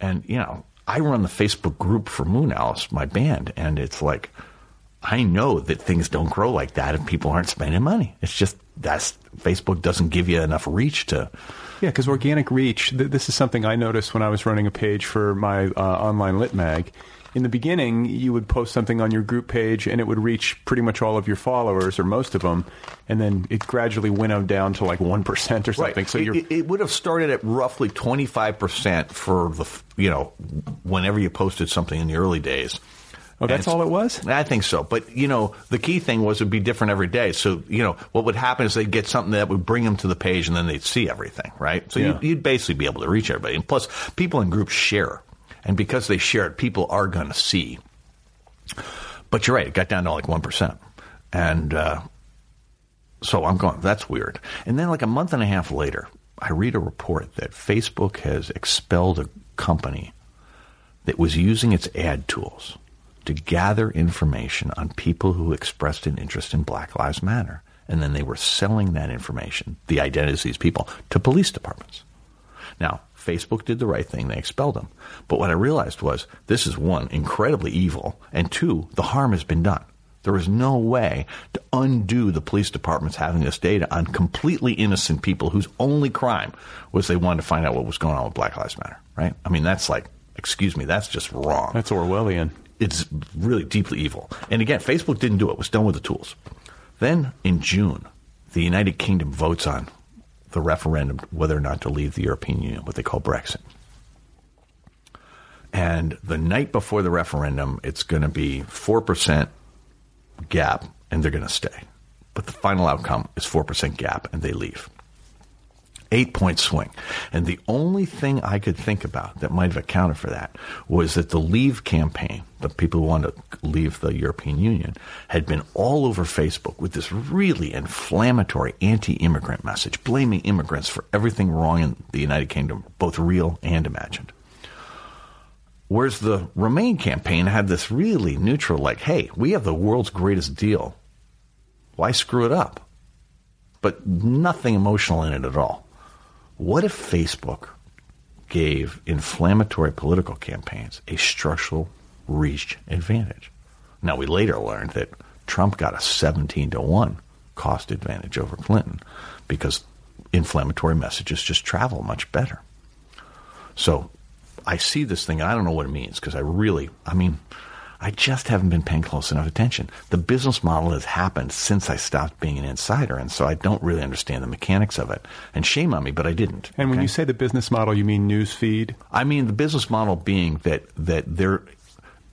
and you know, I run the Facebook group for Moonalice, my band, and it's like I know that things don't grow like that if people aren't spending money. It's just that's Facebook doesn't give you enough reach to. Yeah, because organic reach. Th- this is something I noticed when I was running a page for my uh, online lit mag. In the beginning, you would post something on your group page, and it would reach pretty much all of your followers or most of them, and then it gradually winnowed down to like one percent or something. So it, you're it, would have started at roughly twenty five percent for the you know whenever you posted something in the early days. Oh, that's all it was? I think so. But, you know, the key thing was it'd be different every day. So, you know, what would happen is they'd get something that would bring them to the page and then they'd see everything, right? So Yeah. you'd, you'd basically be able to reach everybody. And plus, people in groups share. And because they share it, people are going to see. But you're right, it got down to like 1%. And uh, so I'm going, that's weird. And then, like a month and a half later, I read a report that Facebook has expelled a company that was using its ad tools to gather information on people who expressed an interest in Black Lives Matter. And then they were selling that information, the identities of these people, to police departments. Now, Facebook did the right thing. They expelled them. But what I realized was this is one, incredibly evil, and two, the harm has been done. There is no way to undo the police departments having this data on completely innocent people whose only crime was they wanted to find out what was going on with Black Lives Matter, right? I mean, that's like, excuse me, that's just wrong That's Orwellian. it's really deeply evil. And again, Facebook didn't do it. It was done with the tools. Then in June, the United Kingdom votes on the referendum whether or not to leave the European Union, what they call Brexit. And the night before the referendum, it's going to be 4% gap and they're going to stay. But the final outcome is 4% gap and they leave eight point swing. And the only thing I could think about that might have accounted for that was that the Leave campaign, the people who wanted to leave the European Union, had been all over Facebook with this really inflammatory anti immigrant message, blaming immigrants for everything wrong in the United Kingdom, both real and imagined. Whereas the Remain campaign had this really neutral, like, hey, we have the world's greatest deal. Why screw it up? But nothing emotional in it at all. What if Facebook gave inflammatory political campaigns a structural reach advantage? Now, we later learned that Trump got a 17 to 1 cost advantage over Clinton because inflammatory messages just travel much better. So I see this thing, and I don't know what it means because I really, I mean, I just haven't been paying close enough attention. The business model has happened since I stopped being an insider, and so I don't really understand the mechanics of it. And shame on me, but I didn't. And when okay? you say the business model, you mean newsfeed? I mean the business model being that that their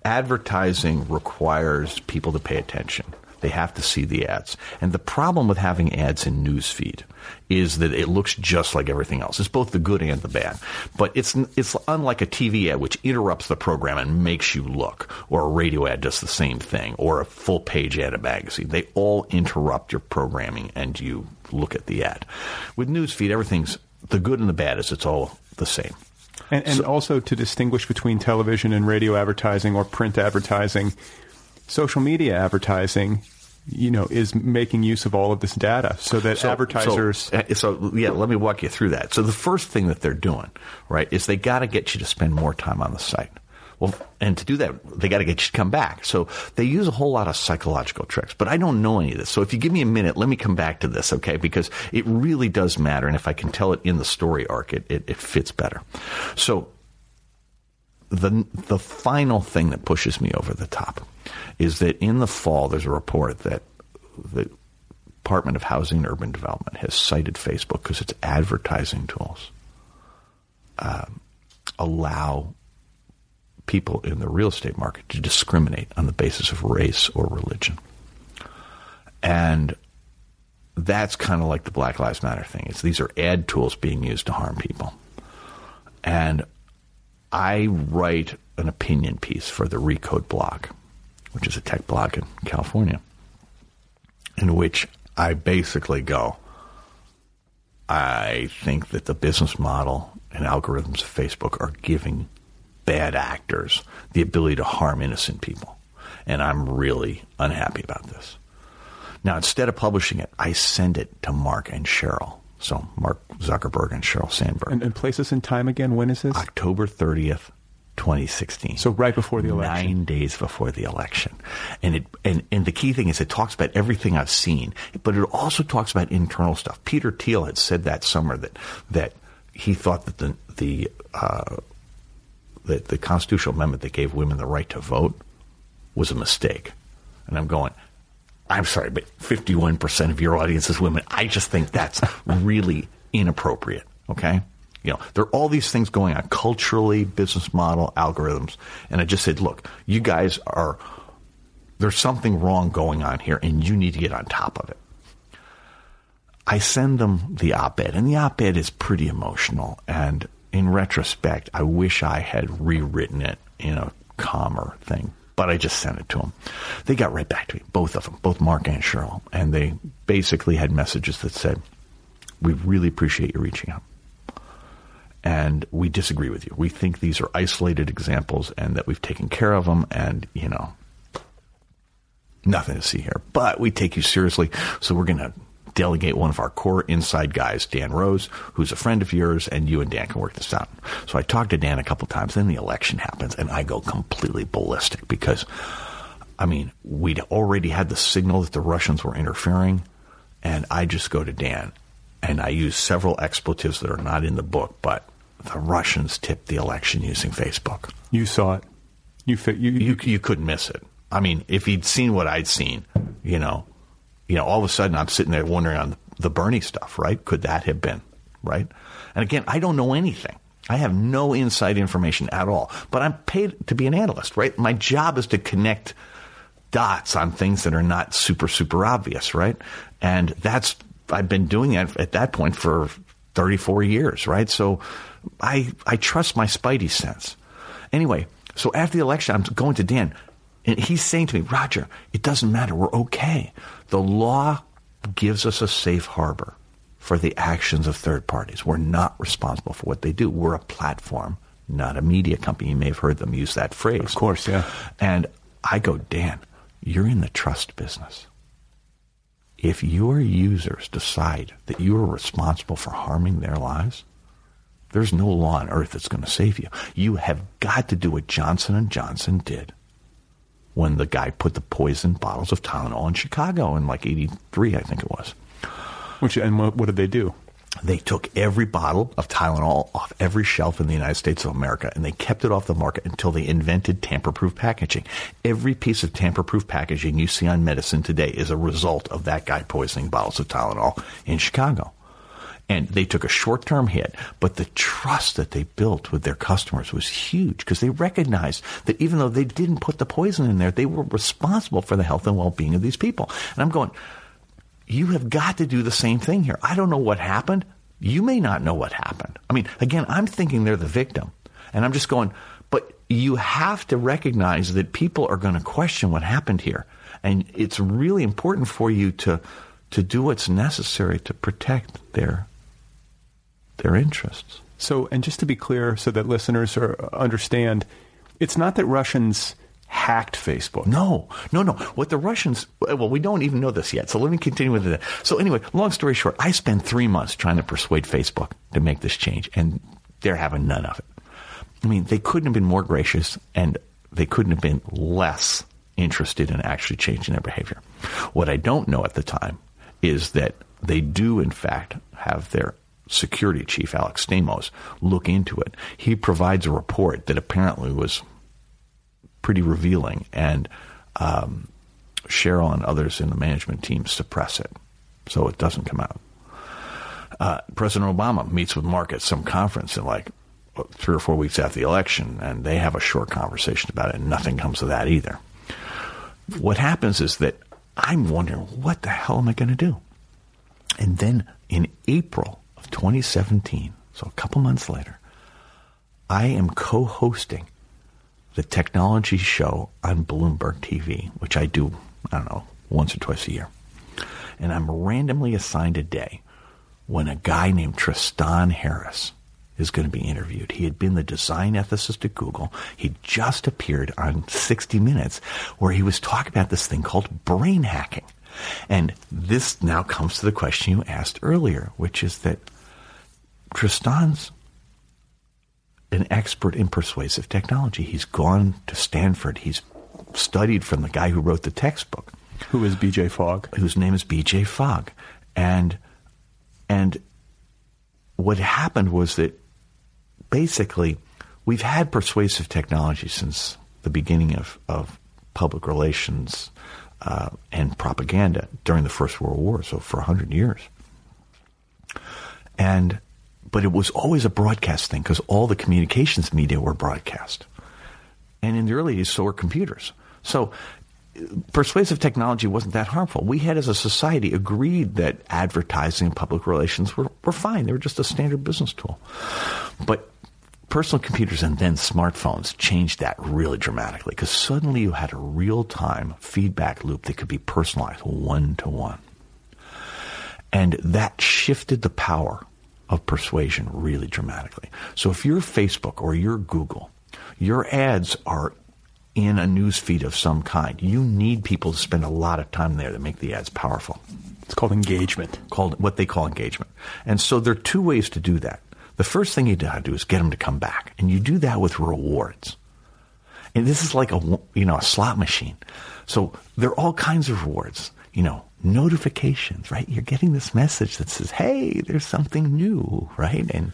advertising requires people to pay attention. They have to see the ads. And the problem with having ads in newsfeed is that it looks just like everything else. It's both the good and the bad. But it's it's unlike a TV ad which interrupts the program and makes you look, or a radio ad does the same thing, or a full page ad in a magazine. They all interrupt your programming and you look at the ad. With newsfeed, everything's the good and the bad is it's all the same. And, and also to distinguish between television and radio advertising or print advertising, social media advertising, you know, is making use of all of this data so that So- advertisers. So, uh, so, yeah, let me walk you through that. So the first thing that they're doing, right, is they got to get you to spend more time on the site. Well, and to do that, they got to get you to come back. So they use a whole lot of psychological tricks, but I don't know any of this. So if you give me a minute, let me come back to this, okay? Because it really does matter, and if I can tell it in the story arc, it, it, it fits better. So the the final thing that pushes me over the top is that in the fall there's a report that the Department of Housing and Urban Development has cited Facebook because its advertising tools um, allow people in the real estate market to discriminate on the basis of race or religion. And that's kind of like the Black Lives Matter thing. It's these are ad tools being used to harm people. And I write an opinion piece for the Recode blog, which is a tech blog in California, in which I basically go, I think that the business model and algorithms of Facebook are giving bad actors the ability to harm innocent people. And I'm really unhappy about this. Now, instead of publishing it, I send it to Mark and Sheryl. So, Mark Zuckerberg and Sheryl Sandberg. And, and places in time again, when is this? October 30th, 2016. So right before the election. Nine days before the election. And it and, and the key thing is it talks about everything I've seen, but it also talks about internal stuff. Peter Thiel had said that summer that that he thought that the the uh, that the constitutional amendment that gave women the right to vote was a mistake. And I'm going, I'm sorry, but 51% of your audience is women. I just think that's really inappropriate. Okay. You know, there are all these things going on culturally, business model, algorithms. And I just said, look, you guys are, there's something wrong going on here and you need to get on top of it. I send them the op ed, and the op ed is pretty emotional. And in retrospect, I wish I had rewritten it in a calmer thing, but I just sent it to them. They got right back to me, both of them, both Mark and Sheryl, and they basically had messages that said, We really appreciate you reaching out. And we disagree with you. We think these are isolated examples and that we've taken care of them, and, you know, nothing to see here. But we take you seriously, so we're going to delegate one of our core inside guys, Dan Rose, who's a friend of yours, and you and Dan can work this out. So I talked to Dan a couple times. Then the election happens, and I go completely ballistic because, I mean, we'd already had the signal that the Russians were interfering, and I just go to Dan, and I use several expletives that are not in the book, but the Russians tipped the election using Facebook. You saw it. You fit. You, You you couldn't miss it. I mean, if he'd seen what I'd seen, you know, you know, all of a sudden I'm sitting there wondering on the Bernie stuff, right? Could that have been, right? And again, I don't know anything. I have no inside information at all, but I'm paid to be an analyst, right? My job is to connect dots on things that are not super, super obvious, right? And that's, I've been doing that at that point for 34 years, right? So I, I trust my spidey sense. Anyway, so after the election, I'm going to Dan, and he's saying to me, Roger, it doesn't matter. We're okay. The law gives us a safe harbor for the actions of third parties. We're not responsible for what they do. We're a platform, not a media company. You may have heard them use that phrase. Of course, yeah. And I go, Dan, you're in the trust business. If your users decide that you are responsible for harming their lives, there's no law on earth that's going to save you. You have got to do what Johnson and Johnson did when the guy put the poison bottles of Tylenol in Chicago in like 83, I think it was. Which and what, what did they do? They took every bottle of Tylenol off every shelf in the United States of America and they kept it off the market until they invented tamper proof packaging. Every piece of tamper proof packaging you see on medicine today is a result of that guy poisoning bottles of Tylenol in Chicago. And they took a short term hit, but the trust that they built with their customers was huge because they recognized that even though they didn't put the poison in there, they were responsible for the health and well being of these people. And I'm going, you have got to do the same thing here. I don't know what happened. You may not know what happened. I mean, again, I'm thinking they're the victim. And I'm just going, but you have to recognize that people are going to question what happened here. And it's really important for you to, to do what's necessary to protect their, their interests. So, and just to be clear, so that listeners are, understand, it's not that Russians hacked Facebook. No, no, no. What the Russians, well, we don't even know this yet. So let me continue with it. So anyway, long story short, I spent three months trying to persuade Facebook to make this change, and they're having none of it. I mean, they couldn't have been more gracious, and they couldn't have been less interested in actually changing their behavior. What I don't know at the time is that they do, in fact, have their security chief, Alex Stamos, look into it. He provides a report that apparently was pretty revealing, and um, Sheryl and others in the management team suppress it so it doesn't come out. Uh, President Obama meets with Mark at some conference in like three or four weeks after the election, and they have a short conversation about it, and nothing comes of that either. What happens is that I'm wondering, what the hell am I going to do? And then in April 2017, so a couple months later, I am co hosting the technology show on Bloomberg TV, which I do, I don't know, once or twice a year. And I'm randomly assigned a day when a guy named Tristan Harris is going to be interviewed. He had been the design ethicist at Google. He just appeared on 60 Minutes where he was talking about this thing called brain hacking. And this now comes to the question you asked earlier, which is that Tristan's an expert in persuasive technology. He's gone to Stanford. He's studied from the guy who wrote the textbook. Who is BJ Fogg? Whose name is BJ Fogg. And and what happened was that basically we've had persuasive technology since the beginning of, of public relations uh, and propaganda during the First World War, so for 100 years. And but it was always a broadcast thing because all the communications media were broadcast. And in the early days, so were computers. So persuasive technology wasn't that harmful. We had, as a society, agreed that advertising and public relations were, were fine. They were just a standard business tool. But personal computers and then smartphones changed that really dramatically because suddenly you had a real time feedback loop that could be personalized one to one. And that shifted the power of persuasion really dramatically. So if you're Facebook or you're Google, your ads are in a news feed of some kind. You need people to spend a lot of time there to make the ads powerful. It's called engagement. Called what they call engagement. And so there are two ways to do that. The first thing you gotta do is get them to come back, and you do that with rewards. And this is like a you know a slot machine. So there are all kinds of rewards. You know, notifications, right? You're getting this message that says, "Hey, there's something new," right? And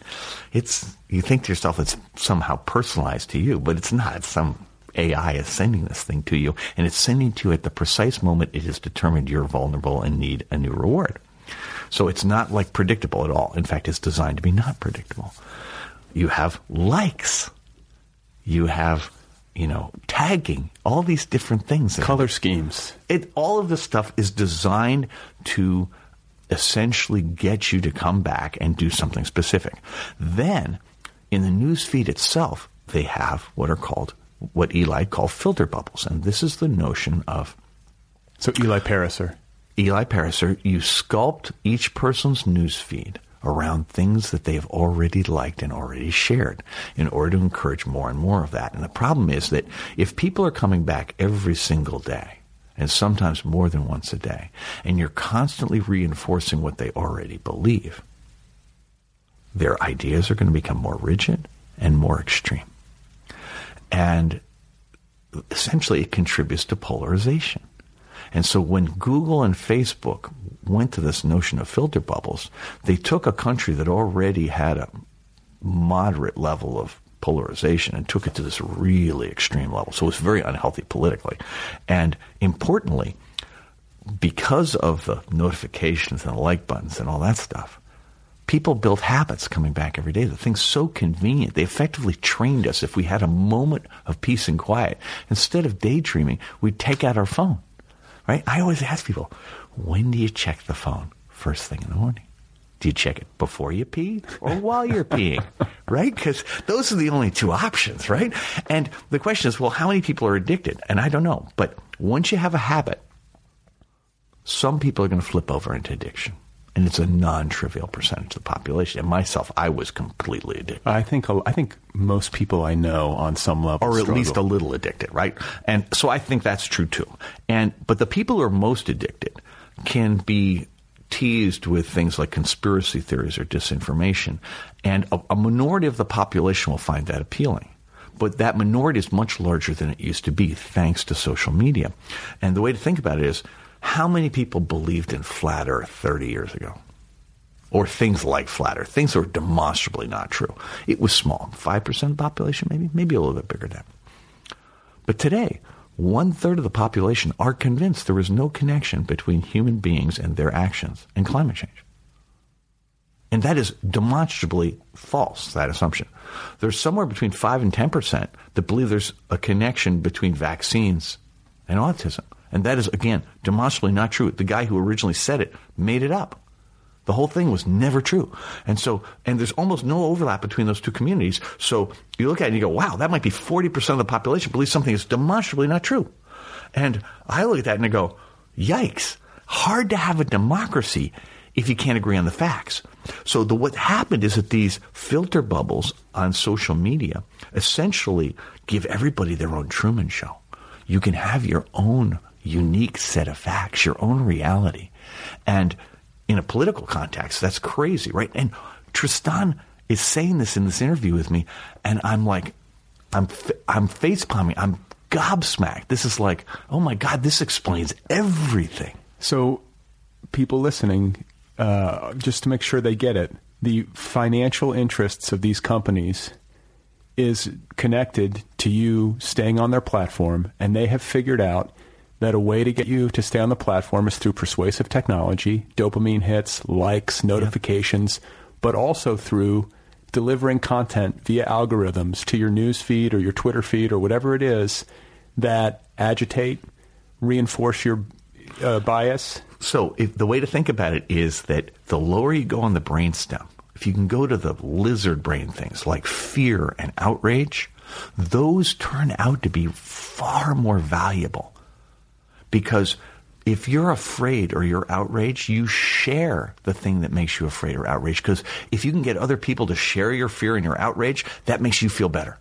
it's you think to yourself it's somehow personalized to you, but it's not. Some AI is sending this thing to you, and it's sending to you at the precise moment it has determined you're vulnerable and need a new reward. So it's not like predictable at all. In fact, it's designed to be not predictable. You have likes. You have, you know, tagging, all these different things. Color schemes. It, all of this stuff is designed to essentially get you to come back and do something specific. Then, in the news feed itself, they have what are called, what Eli called filter bubbles. And this is the notion of. So Eli Pariser. Eli Pariser, you sculpt each person's newsfeed around things that they've already liked and already shared in order to encourage more and more of that. And the problem is that if people are coming back every single day, and sometimes more than once a day, and you're constantly reinforcing what they already believe, their ideas are going to become more rigid and more extreme. And essentially, it contributes to polarization. And so when Google and Facebook went to this notion of filter bubbles, they took a country that already had a moderate level of polarization and took it to this really extreme level. So it was very unhealthy politically. And importantly, because of the notifications and the like buttons and all that stuff, people built habits coming back every day. The thing's so convenient. They effectively trained us if we had a moment of peace and quiet. Instead of daydreaming, we'd take out our phone right? I always ask people, when do you check the phone? First thing in the morning. Do you check it before you pee or while you're peeing? right? Because those are the only two options, right? And the question is, well, how many people are addicted? And I don't know. But once you have a habit, some people are going to flip over into addiction and it's a non-trivial percentage of the population. And myself, I was completely addicted. I think I think most people I know on some level, or at struggle. least a little addicted, right? And so I think that's true too. And but the people who are most addicted can be teased with things like conspiracy theories or disinformation, and a, a minority of the population will find that appealing but that minority is much larger than it used to be thanks to social media. And the way to think about it is how many people believed in flat Earth 30 years ago? or things like flat Earth, things that were demonstrably not true. It was small, 5% of the population, maybe, maybe a little bit bigger than. But today, one third of the population are convinced there is no connection between human beings and their actions and climate change. And that is demonstrably false, that assumption. There's somewhere between 5 and 10% that believe there's a connection between vaccines and autism. And that is, again, demonstrably not true. The guy who originally said it made it up. The whole thing was never true. And so, and there's almost no overlap between those two communities. So you look at it and you go, wow, that might be 40% of the population believes something is demonstrably not true. And I look at that and I go, yikes, hard to have a democracy if you can't agree on the facts. So the, what happened is that these filter bubbles on social media essentially give everybody their own Truman show. You can have your own unique set of facts, your own reality. And in a political context, that's crazy, right? And Tristan is saying this in this interview with me, and I'm like, I'm I'm face palming, I'm gobsmacked. This is like, oh my god, this explains everything. So, people listening, uh, just to make sure they get it, the financial interests of these companies is connected to you staying on their platform, and they have figured out that a way to get you to stay on the platform is through persuasive technology, dopamine hits, likes, notifications, but also through delivering content via algorithms to your news feed or your Twitter feed or whatever it is that agitate, reinforce your uh, bias. So, if, the way to think about it is that the lower you go on the brainstem, if you can go to the lizard brain things like fear and outrage, those turn out to be far more valuable because if you're afraid or you're outraged, you share the thing that makes you afraid or outraged. Because if you can get other people to share your fear and your outrage, that makes you feel better.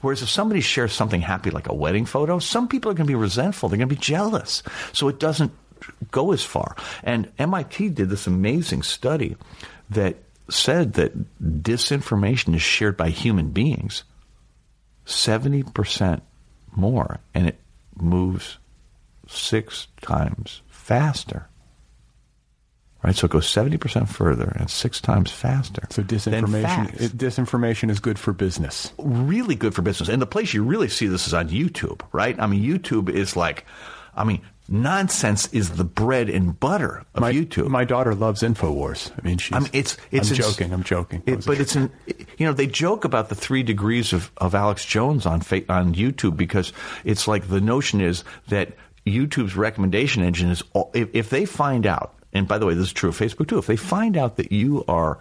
Whereas if somebody shares something happy like a wedding photo, some people are going to be resentful. They're going to be jealous. So it doesn't go as far. And MIT did this amazing study that said that disinformation is shared by human beings 70% more and it moves six times faster. Right, so it goes seventy percent further and six times faster. So disinformation, it, disinformation is good for business. Really good for business, and the place you really see this is on YouTube. Right, I mean, YouTube is like, I mean, nonsense is the bread and butter of my, YouTube. My daughter loves Infowars. I mean, she's. I mean, it's. it's I'm joking. I'm joking. It, but it's an. You know, they joke about the three degrees of, of Alex Jones on on YouTube because it's like the notion is that YouTube's recommendation engine is if, if they find out, and by the way, this is true of Facebook too. If they find out that you are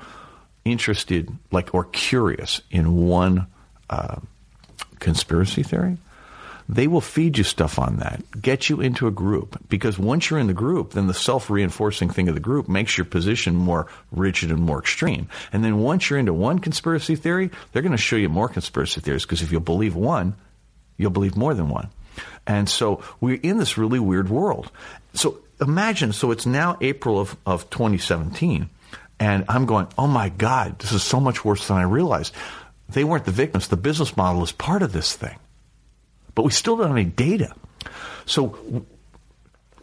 interested, like or curious in one uh, conspiracy theory, they will feed you stuff on that, get you into a group. Because once you're in the group, then the self reinforcing thing of the group makes your position more rigid and more extreme. And then once you're into one conspiracy theory, they're going to show you more conspiracy theories because if you believe one, you'll believe more than one. And so we're in this really weird world. So imagine, so it's now April of, of 2017, and I'm going, oh my God, this is so much worse than I realized. They weren't the victims. The business model is part of this thing. But we still don't have any data. So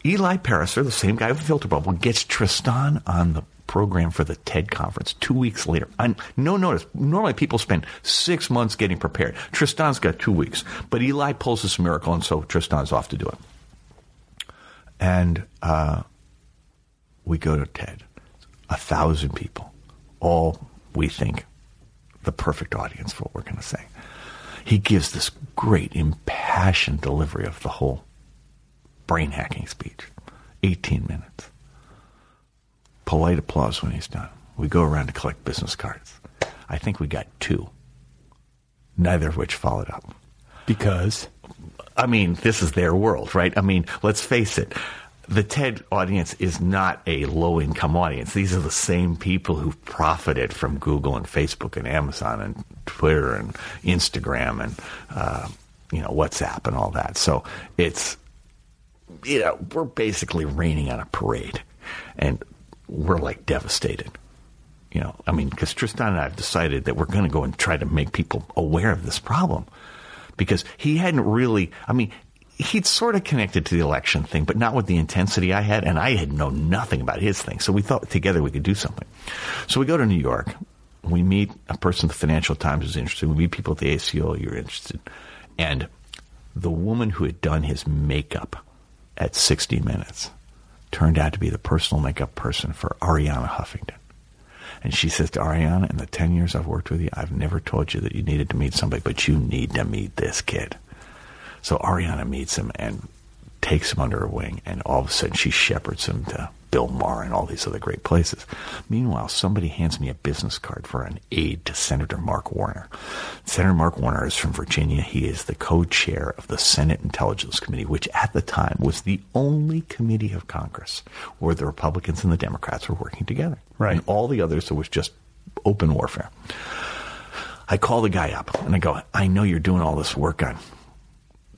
Eli Pariser, the same guy with the filter bubble, gets Tristan on the program for the TED conference two weeks later. And no notice. Normally people spend six months getting prepared. Tristan's got two weeks. But Eli pulls this miracle, and so Tristan's off to do it. And uh, we go to TED. A thousand people. All, we think, the perfect audience for what we're going to say. He gives this great, impassioned delivery of the whole brain hacking speech. 18 minutes polite applause when he's done. We go around to collect business cards. I think we got two, neither of which followed up. Because? I mean, this is their world, right? I mean, let's face it. The TED audience is not a low income audience. These are the same people who've profited from Google and Facebook and Amazon and Twitter and Instagram and, uh, you know, WhatsApp and all that. So it's, you know, we're basically raining on a parade. And we're like devastated. You know, I mean, because Tristan and I have decided that we're going to go and try to make people aware of this problem because he hadn't really, I mean, he'd sort of connected to the election thing, but not with the intensity I had, and I had known nothing about his thing. So we thought together we could do something. So we go to New York. We meet a person the Financial Times who's interested. We meet people at the ACO you're interested. And the woman who had done his makeup at 60 Minutes turned out to be the personal makeup person for Arianna Huffington. And she says to Arianna, in the 10 years I've worked with you, I've never told you that you needed to meet somebody, but you need to meet this kid. So Arianna meets him and takes him under her wing, and all of a sudden she shepherds him to Bill Maher and all these other great places. Meanwhile, somebody hands me a business card for an aide to Senator Mark Warner. Senator Mark Warner is from Virginia. He is the co-chair of the Senate Intelligence Committee, which at the time was the only committee of Congress where the Republicans and the Democrats were working together. Right. And all the others, it was just open warfare. I call the guy up and I go, I know you're doing all this work on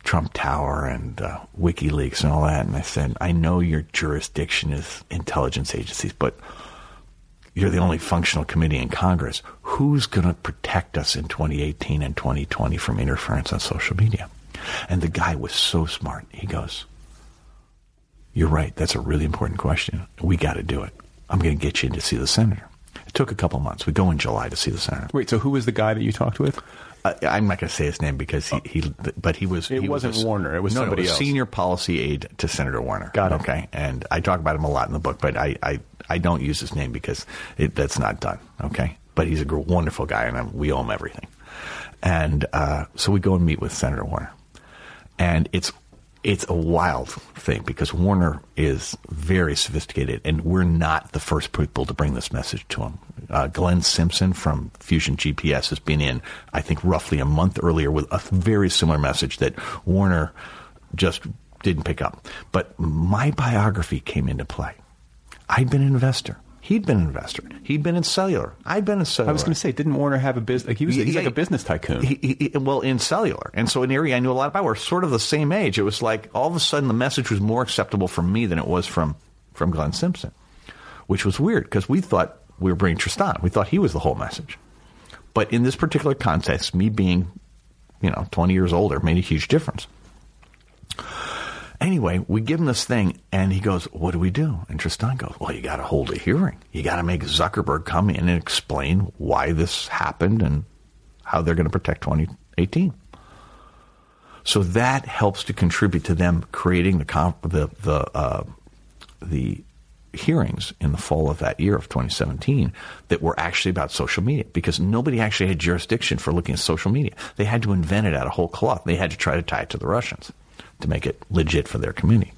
Trump Tower and uh, WikiLeaks and all that. And I said, I know your jurisdiction is intelligence agencies, but you're the only functional committee in Congress. Who's going to protect us in 2018 and 2020 from interference on social media? And the guy was so smart. He goes, You're right. That's a really important question. We got to do it. I'm going to get you in to see the senator. It took a couple months. We go in July to see the senator. Wait, so who was the guy that you talked with? I, I'm not going to say his name because he, he but he was. It he was wasn't a- Warner. It was no, somebody no, a else. Senior policy aide to Senator Warner. Got it. Okay, and I talk about him a lot in the book, but I I, I don't use his name because it, that's not done. Okay, but he's a wonderful guy, and I'm, we owe him everything. And uh, so we go and meet with Senator Warner, and it's it's a wild thing because Warner is very sophisticated, and we're not the first people to bring this message to him. Uh, Glenn Simpson from Fusion GPS has been in, I think, roughly a month earlier with a very similar message that Warner just didn't pick up. But my biography came into play. I'd been an investor. He'd been an investor. He'd been in cellular. I'd been in cellular. I was going to say, didn't Warner have a business? Like he was, he's Yeah, like a business tycoon. He, he, he- well, in cellular, and so an area I knew a lot about. We're sort of the same age. It was like all of a sudden the message was more acceptable from me than it was from from Glenn Simpson, which was weird because we thought we were bringing Tristan. We thought he was the whole message. But in this particular context, me being, you know, 20 years older made a huge difference. Anyway, we give him this thing, and he goes, "What do we do?" And Tristan goes, "Well, you got to hold a hearing. You got to make Zuckerberg come in and explain why this happened and how they're going to protect 2018." So that helps to contribute to them creating the comp- the the uh, the hearings in the fall of that year of 2017 that were actually about social media because nobody actually had jurisdiction for looking at social media. They had to invent it out of whole cloth. They had to try to tie it to the Russians to make it legit for their community.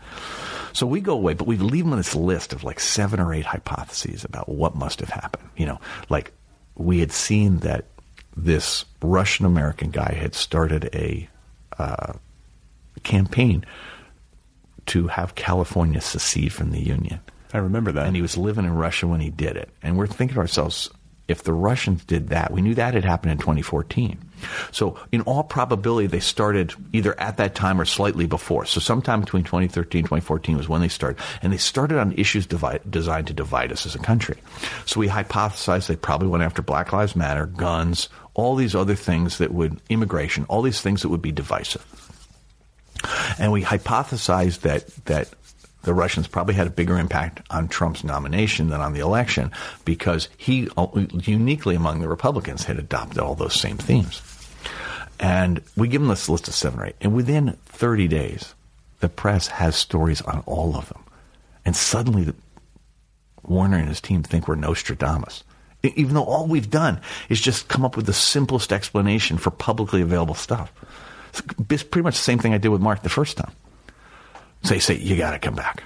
So we go away, but we leave them on this list of like seven or eight hypotheses about what must have happened. You know, like we had seen that this Russian American guy had started a uh, campaign to have California secede from the Union. I remember that. And he was living in Russia when he did it. And we're thinking to ourselves, if the Russians did that, we knew that had happened in 2014. So, in all probability, they started either at that time or slightly before. So, sometime between 2013 and 2014 was when they started. And they started on issues divide, designed to divide us as a country. So, we hypothesized they probably went after Black Lives Matter, guns, all these other things that would, immigration, all these things that would be divisive. And we hypothesized that, that the Russians probably had a bigger impact on Trump's nomination than on the election because he, uh, uniquely among the Republicans, had adopted all those same themes. And we give them this list of seven or eight. And within 30 days, the press has stories on all of them. And suddenly, the, Warner and his team think we're Nostradamus. Even though all we've done is just come up with the simplest explanation for publicly available stuff. It's pretty much the same thing I did with Mark the first time. So they say, you got to come back.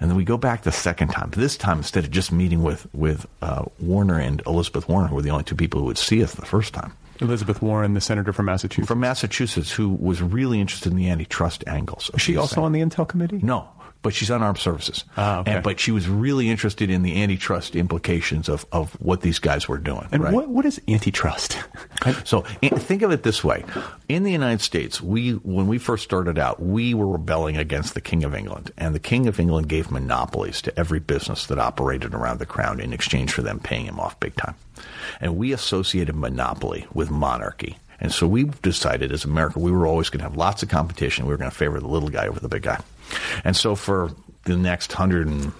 And then we go back the second time. This time, instead of just meeting with, with uh, Warner and Elizabeth Warren, who were the only two people who would see us the first time, Elizabeth Warren, the senator from Massachusetts. from Massachusetts, who was really interested in the antitrust angles. Is she also things. on the Intel committee? No, but she's on armed services. Ah, okay. And, but she was really interested in the antitrust implications of, of what these guys were doing. And right? what what is antitrust? So think of it this way: in the United States, we when we first started out, we were rebelling against the King of England, and the King of England gave monopolies to every business that operated around the crown in exchange for them paying him off big time. And we associated monopoly with monarchy, And so we decided as America, we were always going to have lots of competition. We were going to favor the little guy over the big guy. And so for the next hundred and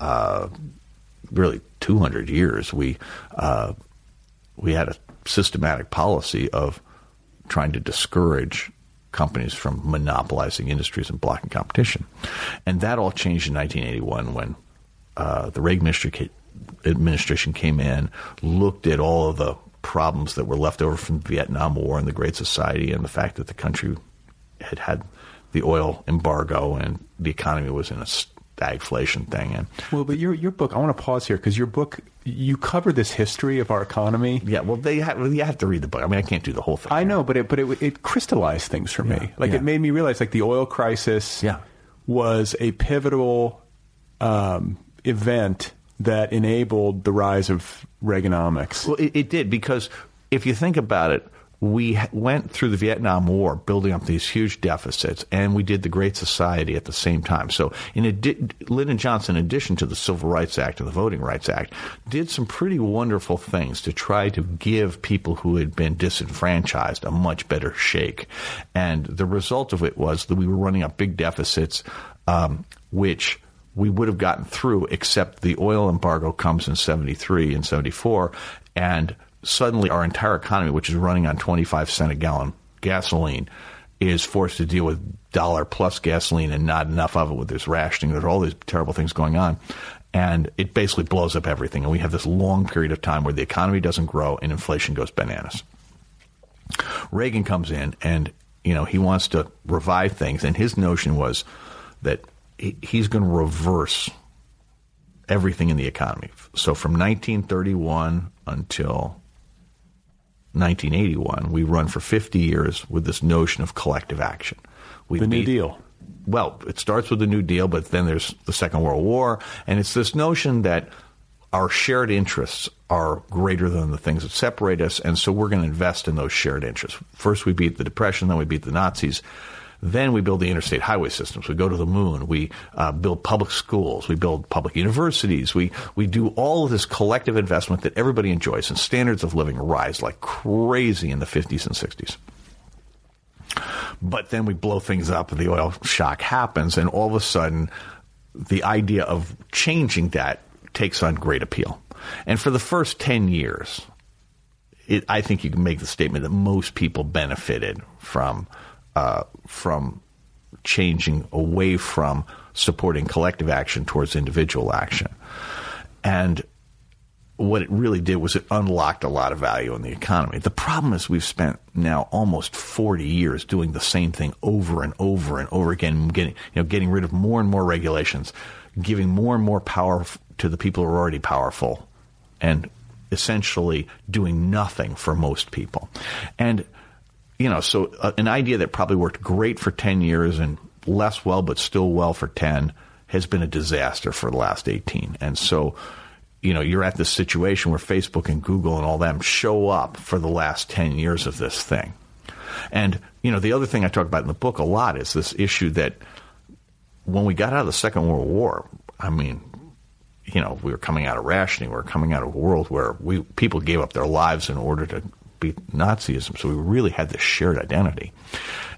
uh, really 200 years, we uh, we had a systematic policy of trying to discourage companies from monopolizing industries and blocking competition. And that all changed in 1981 when uh, the Reagan administration came in, looked at all of the problems that were left over from the Vietnam War and the Great Society, and the fact that the country had had the oil embargo and the economy was in a stagflation thing. And well, but your your book, I want to pause here because your book you cover this history of our economy. Yeah, well, they have, well, you have to read the book. I mean, I can't do the whole thing. I know, but it but it, it crystallized things for Yeah, me. Like yeah. it made me realize like the oil crisis Yeah. was a pivotal um, event that enabled the rise of Reaganomics. Well, it, it did because if you think about it, we went through the Vietnam War building up these huge deficits, and we did the Great Society at the same time. So, in addi- Lyndon Johnson, in addition to the Civil Rights Act and the Voting Rights Act, did some pretty wonderful things to try to give people who had been disenfranchised a much better shake. And the result of it was that we were running up big deficits, um, which we would have gotten through, except the oil embargo comes in 73 and 74, and suddenly our entire economy, which is running on 25 cent a gallon gasoline, is forced to deal with dollar plus gasoline and not enough of it with this rationing. There's all these terrible things going on. And it basically blows up everything. And we have this long period of time where the economy doesn't grow and inflation goes bananas. Reagan comes in and you know he wants to revive things, and his notion was that he, he's going to reverse everything in the economy. So from 1931 until 1981, we run for 50 years with this notion of collective action. We the New Deal. well, it starts with the New Deal, but then there's the Second World War, and it's this notion that our shared interests are greater than the things that separate us, and so we're going to invest in those shared interests. First, we beat the Depression, then we beat the Nazis. Then we build the interstate highway systems. We go to the moon. We uh, build public schools. We build public universities. We we do all of this collective investment that everybody enjoys, and standards of living rise like crazy in the 50s and 60s. But then we blow things up, and the oil shock happens, and all of a sudden, the idea of changing that takes on great appeal. And for the first 10 years, it, I think you can make the statement that most people benefited from uh, from changing away from supporting collective action towards individual action. And what it really did was it unlocked a lot of value in the economy. The problem is we've spent now almost 40 years doing the same thing over and over and over again, getting, you know, getting rid of more and more regulations, giving more and more power to the people who are already powerful, and essentially doing nothing for most people. And, you know, so uh, an idea that probably worked great for 10 years and less well, but still well for 10 has been a disaster for the last 18. And so, you know, you're at this situation where Facebook and Google and all them show up for the last 10 years of this thing. And, you know, the other thing I talk about in the book a lot is this issue that when we got out of the Second World War, I mean, you know, we were coming out of rationing. We were coming out of a world where we people gave up their lives in order to beat Nazism. So we really had this shared identity.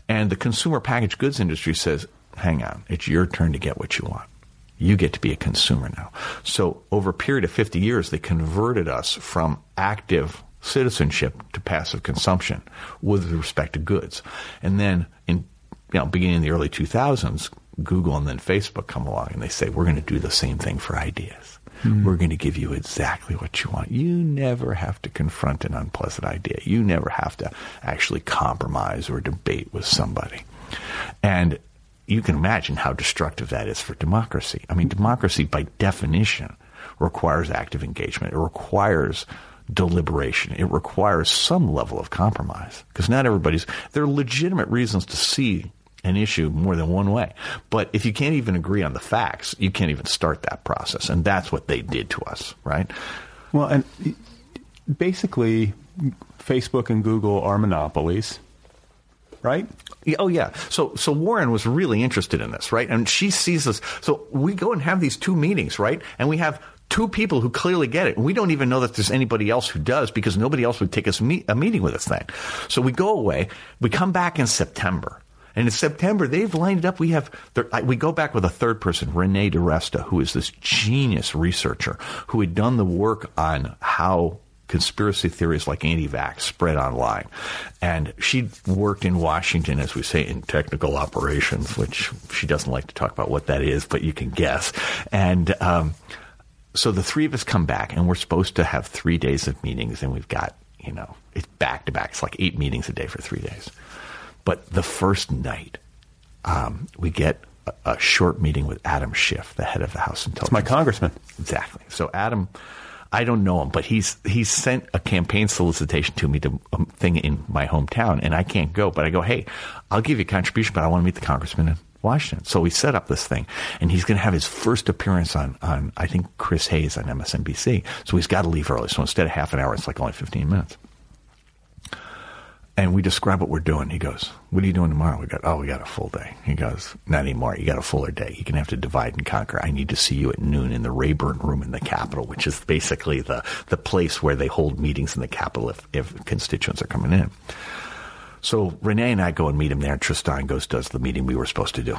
And the consumer packaged goods industry says, hang on, it's your turn to get what you want. You get to be a consumer now. So over a period of 50 years, they converted us from active citizenship to passive consumption with respect to goods. And then in you know, beginning in the early 2000s, Google and then Facebook come along and they say, we're going to do the same thing for ideas. Hmm. We're going to give you exactly what you want. You never have to confront an unpleasant idea. You never have to actually compromise or debate with somebody. And you can imagine how destructive that is for democracy. I mean, democracy by definition requires active engagement. It requires deliberation. It requires some level of compromise because not everybody's, there are legitimate reasons to see an issue more than one way. But if you can't even agree on the facts, you can't even start that process. And that's what they did to us, right? Well, and basically, Facebook and Google are monopolies, right? Oh yeah. So so Warren was really interested in this, right? And she sees this. So we go and have these two meetings, right? And we have two people who clearly get it. And we don't even know that there's anybody else who does because nobody else would take us meet, a meeting with us then. So we go away. We come back in September. And in September, they've lined up. We have, we go back with a third person, Renee DiResta, who is this genius researcher who had done the work on how conspiracy theories like anti-vax spread online. And she worked in Washington, as we say, in technical operations, which she doesn't like to talk about what that is, but you can guess. And, um, so the three of us come back and we're supposed to have three days of meetings and we've got, you know, it's back to back. It's like eight meetings a day for three days. But the first night, um, we get a, a, short meeting with Adam Schiff, the head of the House Intelligence. It's my congressman. Exactly. So Adam, I don't know him, but he's he's sent a campaign solicitation to me to a um, thing in my hometown, and I can't go. But I go, hey, I'll give you a contribution, but I want to meet the congressman in Washington. So we set up this thing, and he's going to have his first appearance on on I think Chris Hayes on MSNBC. So he's got to leave early. So instead of half an hour, it's like only fifteen minutes. And we describe what we're doing. He goes, "What are you doing tomorrow?" We got, "Oh, we got a full day." He goes, "Not anymore. You got a fuller day. You're gonna have to divide and conquer. I need to see you at noon in the Rayburn Room in the Capitol, which is basically the the place where they hold meetings in the Capitol if if constituents are coming in." So Renee and I go and meet him there, Tristan goes does the meeting we were supposed to do.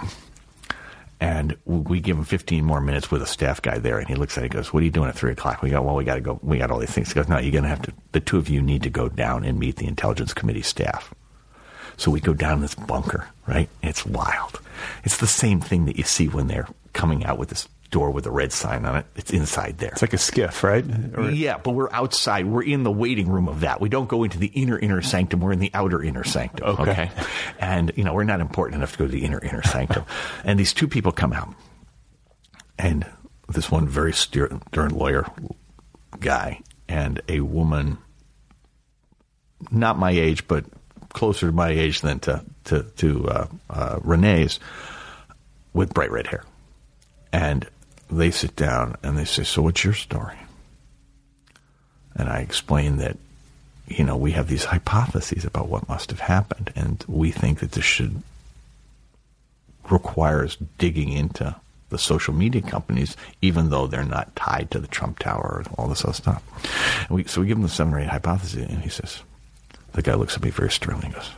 And we give him 15 more minutes with a staff guy there, and he looks at it and goes, "What are you doing at three o'clock?" We go, "Well, we got to go. We got all these things." He goes, "No, you're going to have to. The two of you need to go down and meet the intelligence committee staff." So we go down this bunker, right? It's wild. It's the same thing that you see when they're coming out with this door with a red sign on it. It's inside there. It's like a SCIF, right? Or... Yeah, but we're outside. We're in the waiting room of that. We don't go into the inner inner sanctum. We're in the outer inner sanctum. Okay. okay? And you know we're not important enough to go to the inner inner sanctum. and these two people come out, and this one very stern lawyer guy and a woman, not my age, but closer to my age than to to, to uh, uh, Renee's, with bright red hair. And they sit down and they say, So what's your story? And I explain that, you know, we have these hypotheses about what must have happened, and we think that this should requires digging into the social media companies, even though they're not tied to the Trump Tower or all this other stuff. We, so we give him the seven or eight hypotheses, and he says, the guy looks at me very sternly and goes,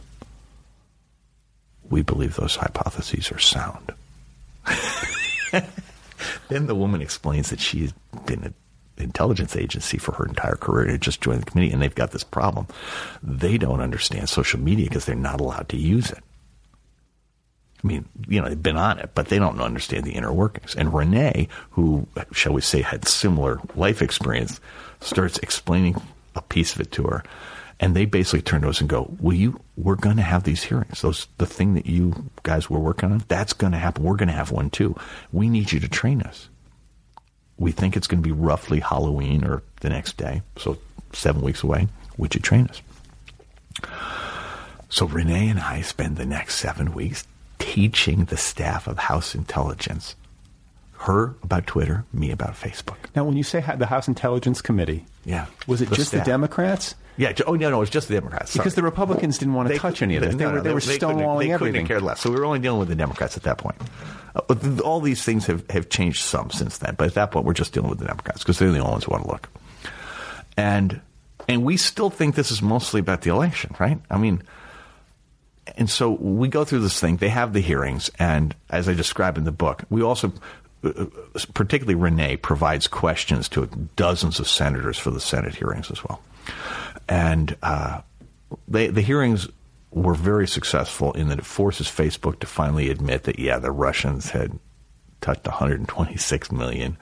We believe those hypotheses are sound. then the woman explains that she's been an intelligence agency for her entire career and just joined the committee, and they've got this problem. They don't understand social media because they're not allowed to use it. I mean, you know, they've been on it, but they don't understand the inner workings. And Renee, who, shall we say, had similar life experience, starts explaining a piece of it to her. And they basically turn to us and go, "Will you? We're going to have these hearings. Those the thing that you guys were working on. That's going to happen. We're going to have one too. We need you to train us. We think it's going to be roughly Halloween or the next day, so seven weeks away. Would you train us?" So Renee and I spend the next seven weeks teaching the staff of House Intelligence, her about Twitter, me about Facebook. Now, when you say the House Intelligence Committee, yeah, was it the just staff. the Democrats? Yeah. Oh no, no, it was just the Democrats. Sorry. Because the Republicans didn't want to They- touch any of this. They, no, were, no, they were couldn't- stonewalling They couldn't everything. cared less. So we were only dealing with the Democrats at that point. Uh, all these things have, have changed some since then. But at that point, we're just dealing with the Democrats because they're the only ones who want to look. And and we still think this is mostly about the election, right? I mean, and so we go through this thing. They have the hearings, and as I describe in the book, we also, uh, particularly Renee, provides questions to dozens of senators for the Senate hearings as well. And uh, they, the hearings were very successful in that it forces Facebook to finally admit that, yeah, the Russians had touched 126 million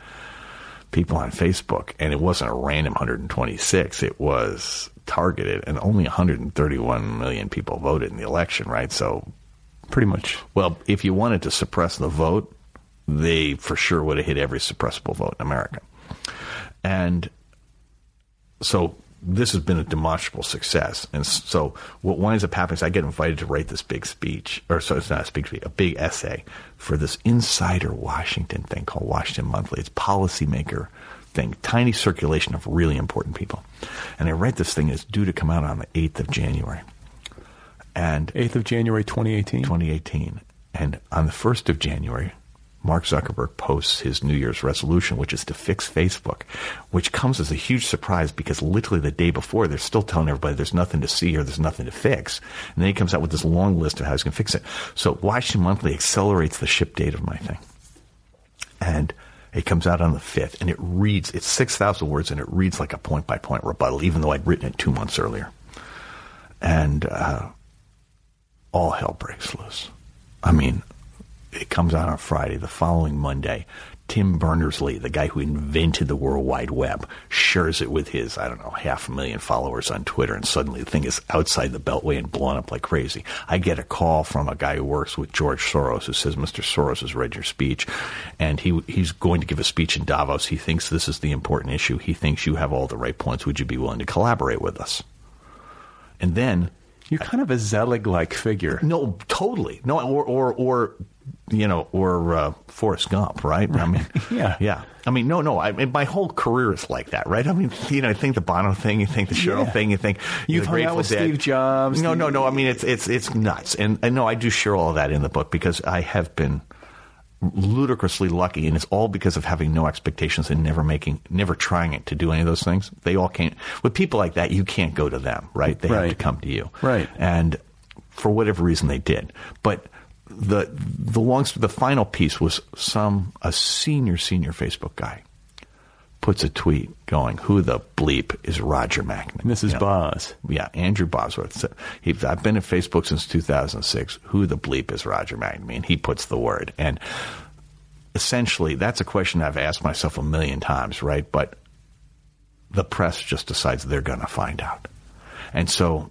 people on Facebook, and it wasn't a random 126. It was targeted, and only 131 million people voted in the election, right? So, Pretty much. well, if you wanted to suppress the vote, they for sure would have hit every suppressible vote in America. And so this has been a demonstrable success. And so what winds up happening is I get invited to write this big speech, or so it's not a big speech, a big essay for this Insider Washington thing called Washington Monthly. It's policymaker thing, tiny circulation of really important people. And I write this thing. It's due to come out on the 8th of January. And 8th of January 2018. 2018. And on the 1st of January, Mark Zuckerberg posts his New Year's resolution, which is to fix Facebook, which comes as a huge surprise because literally the day before they're still telling everybody there's nothing to see or there's nothing to fix. And then he comes out with this long list of how he's going to fix it. So Washington Monthly accelerates the ship date of my thing. And it comes out on the 5th and it reads, it's 6,000 words and it reads like a point by point rebuttal, even though I'd written it two months earlier. And uh, all hell breaks loose. I mean, it comes out on Friday. The following Monday, Tim Berners-Lee, the guy who invented the World Wide Web, shares it with his, I don't know, half a million followers on Twitter, and suddenly the thing is outside the Beltway and blown up like crazy. I get a call from a guy who works with George Soros who says, Mr. Soros has read your speech, and he he's going to give a speech in Davos. He thinks this is the important issue. He thinks you have all the right points. Would you be willing to collaborate with us? And then You're kind of a Zelig like figure. no, totally. No, or or or you know, or uh, Forrest Gump, right? I mean, Yeah. yeah. I mean, no, no. I mean, my whole career is like that, right? I mean, you know, I think the Bono thing, you think the Sheryl Yeah. thing, you think hung out Grateful with Dead. Steve Jobs, No, no, no. I mean, it's it's it's nuts, and I know I do share all of that in the book because I have been ludicrously lucky, and it's all because of having no expectations and never making, never trying it to do any of those things. They all can't. With people like that, you can't go to them, right? They have to come to you, Right. And for whatever reason, they did. But the the long the final piece was some a senior senior Facebook guy puts a tweet going, "Who the bleep is Roger McNamee?" This is You know, Boz. yeah, Andrew Bosworth. So he, I've been at Facebook since 2006. Who the bleep is Roger McNamee? He puts the word. And essentially, that's a question I've asked myself a million times, right? But the press just decides they're going to find out. And so,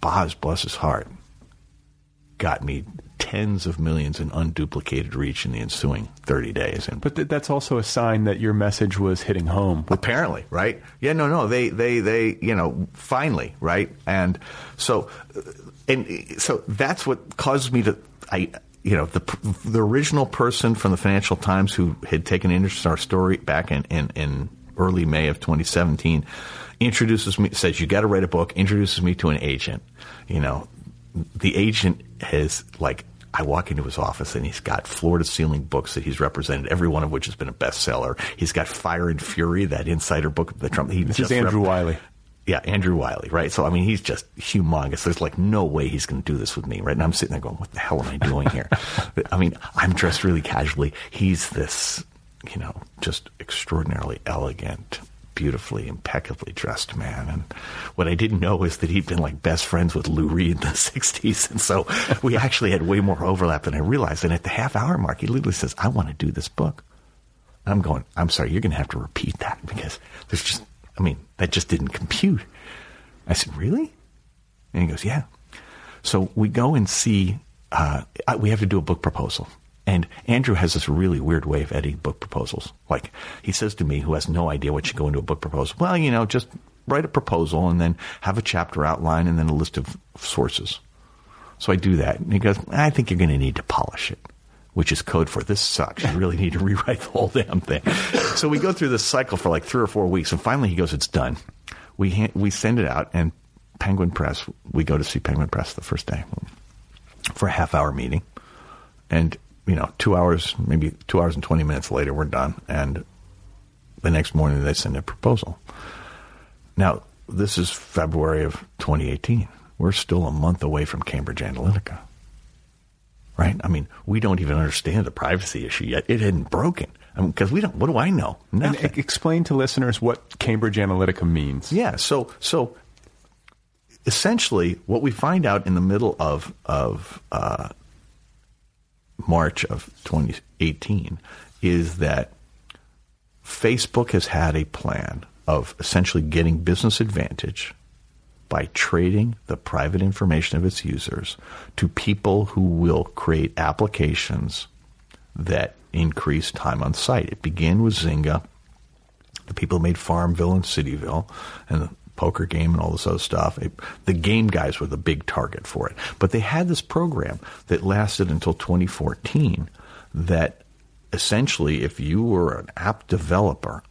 Boz, bless his heart, got me tens of millions in unduplicated reach in the ensuing 30 days. And But th- that's also a sign that your message was hitting home. apparently right yeah no no they they they you know finally right and so uh, and so that's what caused me to i you know the the original person from the financial times who had taken interest in our story back in in, in early may of 2017 introduces me says you got to write a book introduces me to an agent you know the agent has like I walk into his office and he's got floor to ceiling books that he's represented, every one of which has been a bestseller. He's got Fire and Fury, that insider book of the Trump. He This is just Andrew Wylie. Yeah, Andrew Wylie, right? So I mean, he's just humongous. There's like no way he's going to do this with me, right? And I'm sitting there going, "What the hell am I doing here?" I mean, I'm dressed really casually. He's this, you know, just extraordinarily elegant, beautifully, impeccably dressed man. And what I didn't know is that he'd been like best friends with Lou Reed in the '60s, and so we actually had way more overlap than I realized. And at the half hour mark, he literally says, "I want to do this book." And I'm going, I'm sorry, you're going to have to repeat that because there's just, I mean, that just didn't compute. I said, really? And he goes, yeah. So we go and see, uh, we have to do a book proposal. And Andrew has this really weird way of editing book proposals. Like, he says to me, who has no idea what should go into a book proposal, well, you know, just write a proposal and then have a chapter outline and then a list of sources. So I do that. And he goes, I think you're going to need to polish it, which is code for this sucks. You really need to rewrite the whole damn thing. So we go through this cycle for like three or four weeks. And finally he goes, it's done. We, ha- we send it out and Penguin Press, we go to see Penguin Press the first day for a half hour meeting. And, you know, two hours, maybe two hours and 20 minutes later, we're done. And the next morning they send a proposal. Now, this is February of 2018. We're still a month away from Cambridge Analytica. Right? I mean, we don't even understand the privacy issue yet. It hadn't broken. I mean, because we don't, what do I know? And Nothing. e- explain to listeners what Cambridge Analytica means. Yeah. So so essentially, what we find out in the middle of of uh, March of 2018 is that Facebook has had a plan of essentially getting business advantage by trading the private information of its users to people who will create applications that increase time on site. It began with Zynga the people who made Farmville and Cityville and poker game and all this other stuff. It, the game guys were the big target for it. But they had this program that lasted until 2014 that essentially, if you were an app developer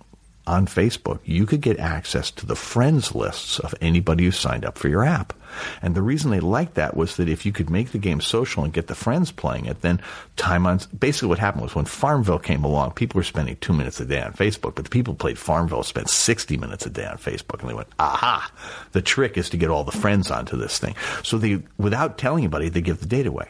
on Facebook, you could get access to the friends lists of anybody who signed up for your app. And the reason they liked that was that if you could make the game social and get the friends playing it, then time on basically what happened was when Farmville came along, people were spending two minutes a day on Facebook, but the people who played Farmville spent 60 minutes a day on Facebook. And they went, aha, the trick is to get all the friends onto this thing. So they, without telling anybody, they give the data away.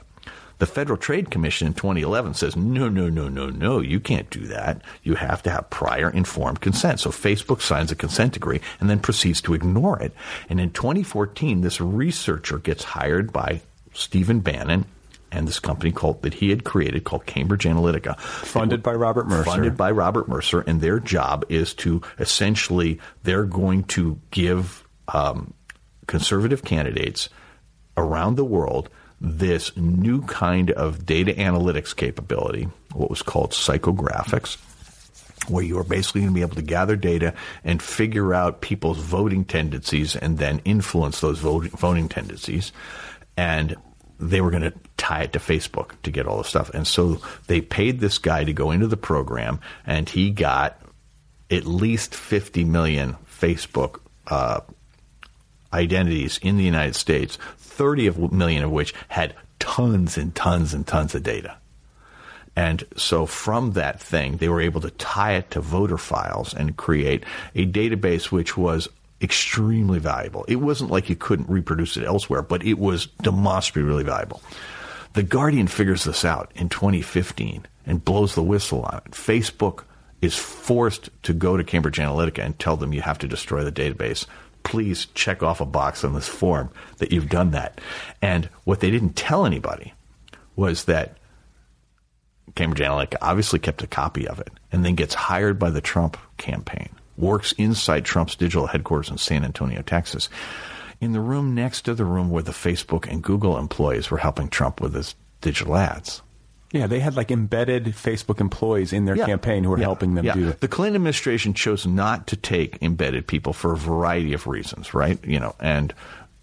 The Federal Trade Commission in 2011 says, no, no, no, no, no, you can't do that. You have to have prior informed consent. So Facebook signs a consent decree and then proceeds to ignore it. And in 2014, this researcher gets hired by Stephen Bannon and this company called that he had created called Cambridge Analytica, Funded by Robert Mercer. funded by Robert Mercer, and their job is to essentially they're going to give um, conservative candidates around the world this new kind of data analytics capability, what was called psychographics, where you are basically going to be able to gather data and figure out people's voting tendencies and then influence those voting, tendencies. And they were going to tie it to Facebook to get all the stuff. And so they paid this guy to go into the program, and he got at least 50 million Facebook uh, identities in the United States, 30 of million of which had tons and tons and tons of data. And so from that thing, they were able to tie it to voter files and create a database which was extremely valuable. It wasn't like you couldn't reproduce it elsewhere, but it was demonstrably really valuable. The Guardian figures this out in 2015 and blows the whistle on it. Facebook is forced to go to Cambridge Analytica and tell them you have to destroy the database. Please check off a box on this form that you've done that. And what they didn't tell anybody was that Cambridge Analytica obviously kept a copy of it and then gets hired by the Trump campaign, works inside Trump's digital headquarters in San Antonio, Texas, in the room next to the room where the Facebook and Google employees were helping Trump with his digital ads. Yeah, they had like embedded Facebook employees in their Yeah. campaign who were Yeah. helping them Yeah. do it. The Clinton administration chose not to take embedded people for a variety of reasons, right? You know, and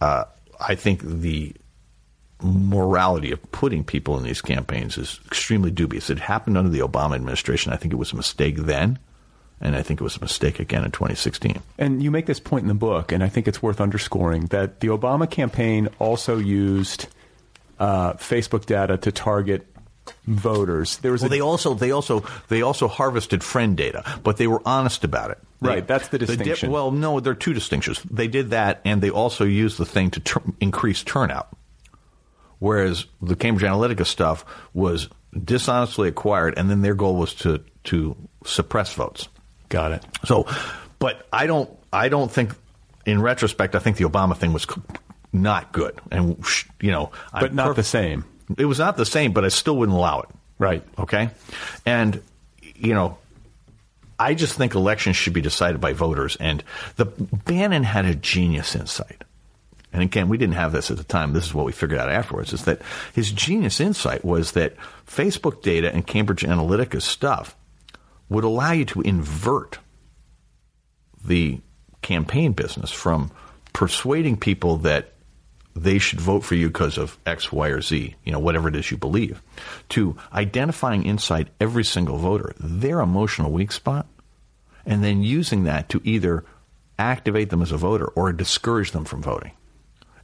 uh, I think the morality of putting people in these campaigns is extremely dubious. It happened under the Obama administration. I think it was a mistake then, and I think it was a mistake again in 2016. And you make this point in the book, and I think it's worth underscoring that the Obama campaign also used uh, Facebook data to target voters. There was Well, a, they also they also they also harvested friend data, but they were honest about it. They- Right, that's the did- distinction. well, no, there are two distinctions. They did that, and they also used the thing to tur- increase turnout. Whereas the Cambridge Analytica stuff was dishonestly acquired, and then their goal was to to suppress votes. got it. So, but I don't I don't think, in retrospect, I think the Obama thing was not good, and you know, But I'm not perf- the same. It was not the same, but I still wouldn't allow it. Right. Okay. And, you know, I just think elections should be decided by voters. And the Bannon had a genius insight. And again, we didn't have this at the time. This is what we figured out afterwards is that his genius insight was that Facebook data and Cambridge Analytica stuff would allow you to invert the campaign business from persuading people that they should vote for you because of X, Y, or Z, you know, whatever it is you believe, to identifying inside every single voter their emotional weak spot, and then using that to either activate them as a voter or discourage them from voting.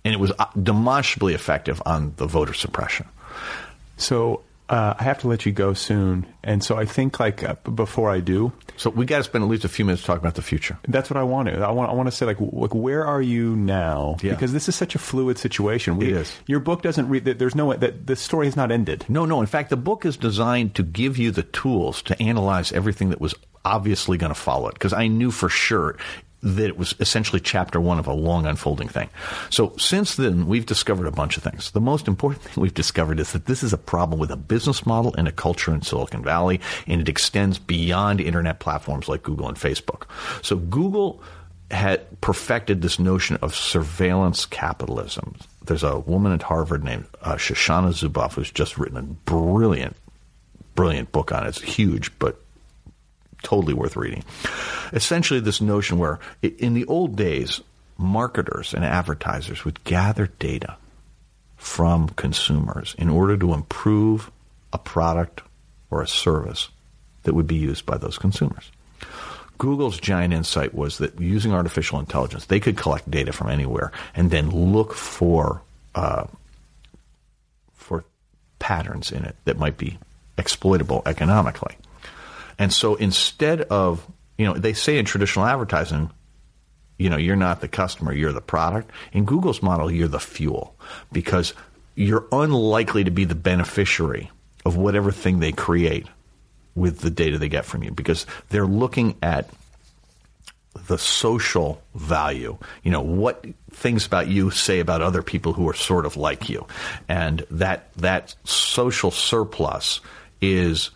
And it was uh, demonstrably effective on the voter suppression. So uh, I have to let you go soon, and so I think like uh, before I do, So we got to spend at least a few minutes talking about the future. that's what I want to. I want. I want to say like, like, where are you now? Yeah. Because this is such a fluid situation. We, It is. Your book doesn't read. There's no that the story has not ended. No, no. In fact, the book is designed to give you the tools to analyze everything that was obviously going to follow it. Because I knew for sure that it was essentially chapter one of a long unfolding thing. So since then, we've discovered a bunch of things. The most important thing we've discovered is that this is a problem with a business model and a culture in Silicon Valley, and it extends beyond internet platforms like Google and Facebook. So Google had perfected this notion of surveillance capitalism. There's a woman at Harvard named uh, Shoshana Zuboff who's just written a brilliant, brilliant book on it. It's huge, but totally worth reading. Essentially, this notion where in the old days, marketers and advertisers would gather data from consumers in order to improve a product or a service that would be used by those consumers. Google's giant insight was that using artificial intelligence, they could collect data from anywhere and then look for uh, for patterns in it that might be exploitable economically. And so instead of, you know, they say in traditional advertising, you know, you're not the customer, you're the product. In Google's model, you're the fuel because you're unlikely to be the beneficiary of whatever thing they create with the data they get from you because they're looking at the social value. You know, what things about you say about other people who are sort of like you. And that that social surplus is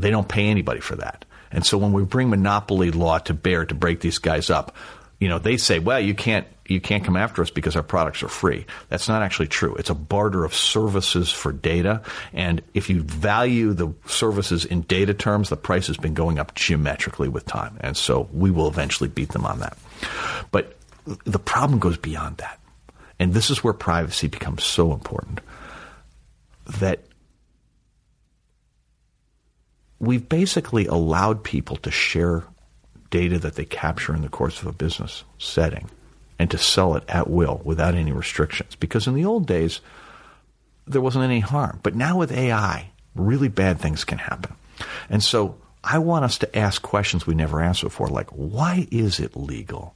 they don't pay anybody for that. And so when we bring monopoly law to bear to break these guys up, you know, they say, well, you can't you can't come after us because our products are free. That's not actually true. It's a barter of services for data. And if you value the services in data terms, the price has been going up geometrically with time. And so we will eventually beat them on that. But the problem goes beyond that. And this is where privacy becomes so important that we've basically allowed people to share data that they capture in the course of a business setting and to sell it at will without any restrictions. Because in the old days, there wasn't any harm. But now with AI, really bad things can happen. And so I want us to ask questions we never asked before, like why is it legal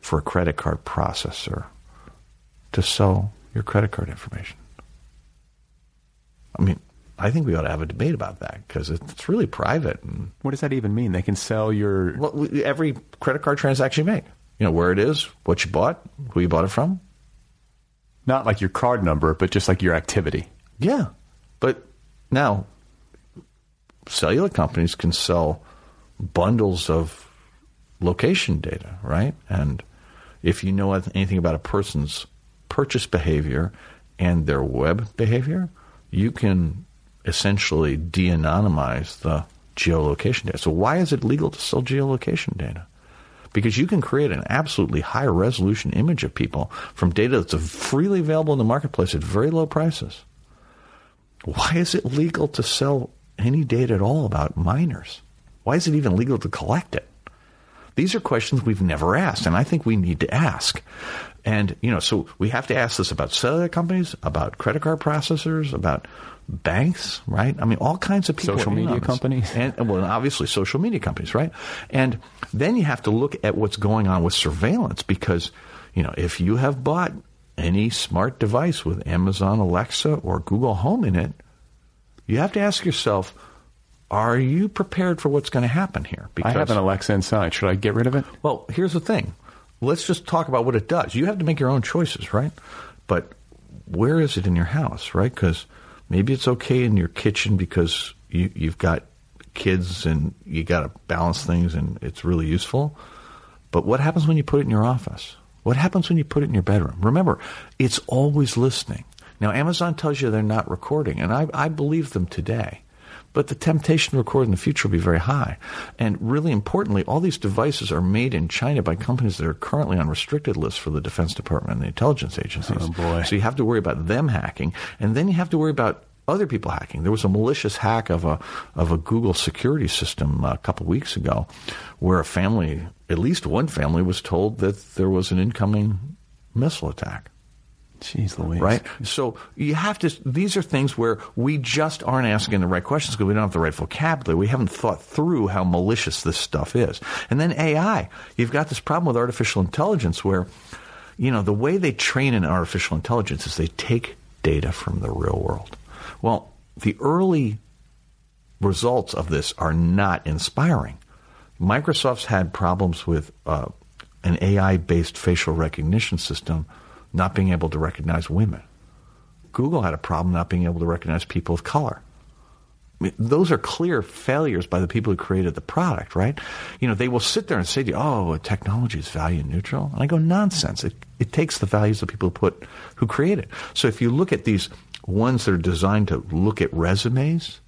for a credit card processor to sell your credit card information? I mean, I think we ought to have a debate about that because it's really private. And What does that even mean? They can sell your. well, every credit card transaction you make, you know, where it is, what you bought, who you bought it from. Not like your card number, but just like your activity. Yeah. But now, cellular companies can sell bundles of location data, right? And if you know anything about a person's purchase behavior and their web behavior, you can essentially de anonymize the geolocation data. So, why is it legal to sell geolocation data? Because you can create an absolutely high resolution image of people from data that's freely available in the marketplace at very low prices. Why is it legal to sell any data at all about minors? Why is it even legal to collect it? These are questions we've never asked, and I think we need to ask. And, you know, so we have to ask this about cellular companies, about credit card processors, about banks, right? I mean, all kinds of people. Social media companies. And, well, obviously social media companies, right? And then you have to look at what's going on with surveillance because, you know, if you have bought any smart device with Amazon Alexa or Google Home in it, you have to ask yourself, are you prepared for what's going to happen here? Because, I have an Alexa inside. Should I get rid of it? Well, here's the thing. Let's just talk about what it does. You have to make your own choices, right? But where is it in your house, right? Because maybe it's okay in your kitchen because you, you've got kids and you got to balance things and it's really useful. But what happens when you put it in your office? What happens when you put it in your bedroom? Remember, it's always listening. Now, Amazon tells you they're not recording, and I, I believe them today. But the temptation to record in the future will be very high. And really importantly, all these devices are made in China by companies that are currently on restricted lists for the Defense Department and the intelligence agencies. Oh, boy. So you have to worry about them hacking, and then you have to worry about other people hacking. There was a malicious hack of a of a Google security system a couple weeks ago, where a family, at least one family, was told that there was an incoming missile attack Jeez Louise. right? So you have to. These are things where we just aren't asking the right questions because we don't have the right vocabulary. We haven't thought through how malicious this stuff is. And then AI, you've got this problem with artificial intelligence where, you know, the way they train an artificial intelligence is they take data from the real world. Well, the early results of this are not inspiring. Microsoft's had problems with uh, an AI-based facial recognition system not being able to recognize women. Google had a problem not being able to recognize people of color. I mean, those are clear failures by the people who created the product, right? You know, they will sit there and say to you, "Oh, technology is value neutral," and I go, "Nonsense! It, it takes the values of people who put who create it." So if you look at these ones that are designed to look at resumes,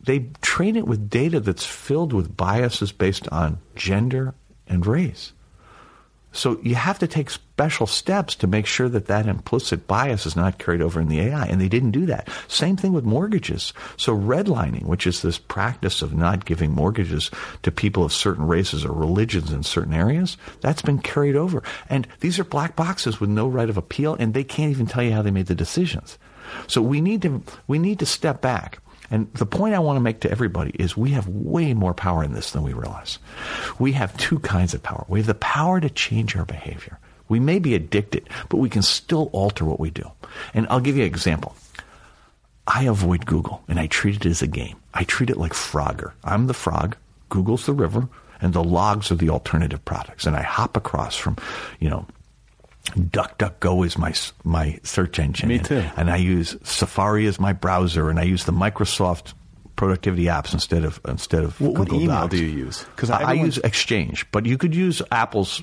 they train it with data that's filled with biases based on gender and race. So you have to take special steps to make sure that that implicit bias is not carried over in the AI, and they didn't do that. Same thing with mortgages. So redlining, which is this practice of not giving mortgages to people of certain races or religions in certain areas, that's been carried over. And these are black boxes with no right of appeal, and they can't even tell you how they made the decisions. So we need to we need to step back. And the point I want to make to everybody is we have way more power in this than we realize. We have two kinds of power. We have the power to change our behavior. We may be addicted, but we can still alter what we do. And I'll give you an example. I avoid Google and I treat it as a game. I treat it like Frogger. I'm the frog, Google's the river, and the logs are the alternative products. And I hop across from, you know, DuckDuckGo is my my search engine. Me and- too. And, I use Safari as my browser, and I use the Microsoft productivity apps instead of instead of What, what Google email Docs. do you use? Because I, I use Exchange, but you could use Apple's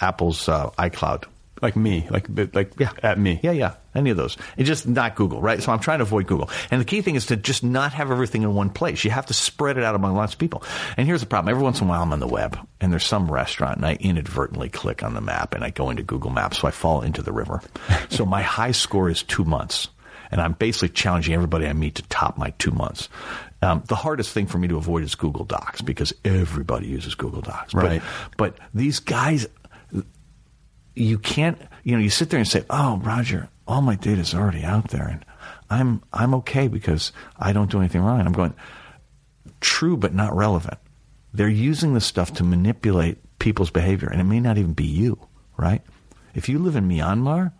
Apple's uh, iCloud. Like me, like like Yeah. at me. Yeah, yeah. Any of those. It's just not Google, right? So I'm trying to avoid Google. And the key thing is to just not have everything in one place. You have to spread it out among lots of people. And here's the problem. Every once in a while I'm on the web and there's some restaurant and I inadvertently click on the map and I go into Google Maps, so I fall into the river. so my high score is two months. And I'm basically challenging everybody I meet to top my two months. Um, the hardest thing for me to avoid is Google Docs because everybody uses Google Docs. But- Right. but these guys, you can't you know you sit there and say oh roger all my data is already out there and i'm i'm okay because i don't do anything wrong. And i'm going true but not relevant. They're using this stuff to manipulate people's behavior and it may not even be you right? If you live in myanmar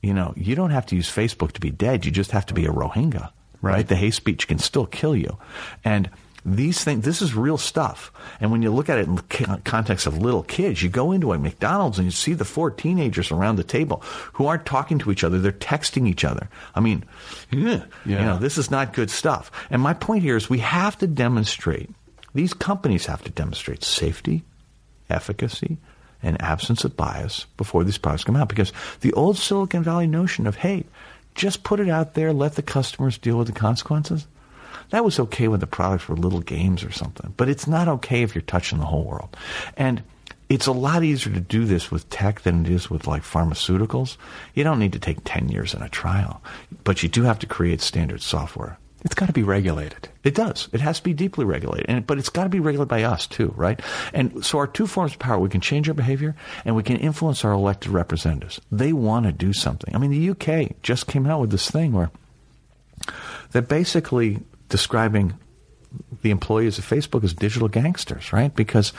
you know you don't have to use facebook to be dead. You just have to be a rohingya right, the hate speech can still kill you. And these things this is real stuff. And when you look at it in the context of little kids you go into a mcdonald's and you see the four teenagers around the table who aren't talking to each other. They're texting each other. I mean yeah, you know this is not good stuff. And my point here is we have to demonstrate these companies have to demonstrate safety efficacy and absence of bias before these products come out. Because the old Silicon Valley notion of, hey, just put it out there, let the customers deal with the consequences, that was okay when the products were little games or something. But it's not okay if you're touching the whole world. And it's a lot easier to do this with tech than it is with like pharmaceuticals. You don't need to take 10 years in a trial, but you do have to create standard software. It's got to be regulated. It does. It has to be deeply regulated, and but it's got to be regulated by us too, right? And so our two forms of power: we can change our behavior, and we can influence our elected representatives. They want to do something. I mean, the UK just came out with this thing where they're basically describing the employees of Facebook as digital gangsters, right? Because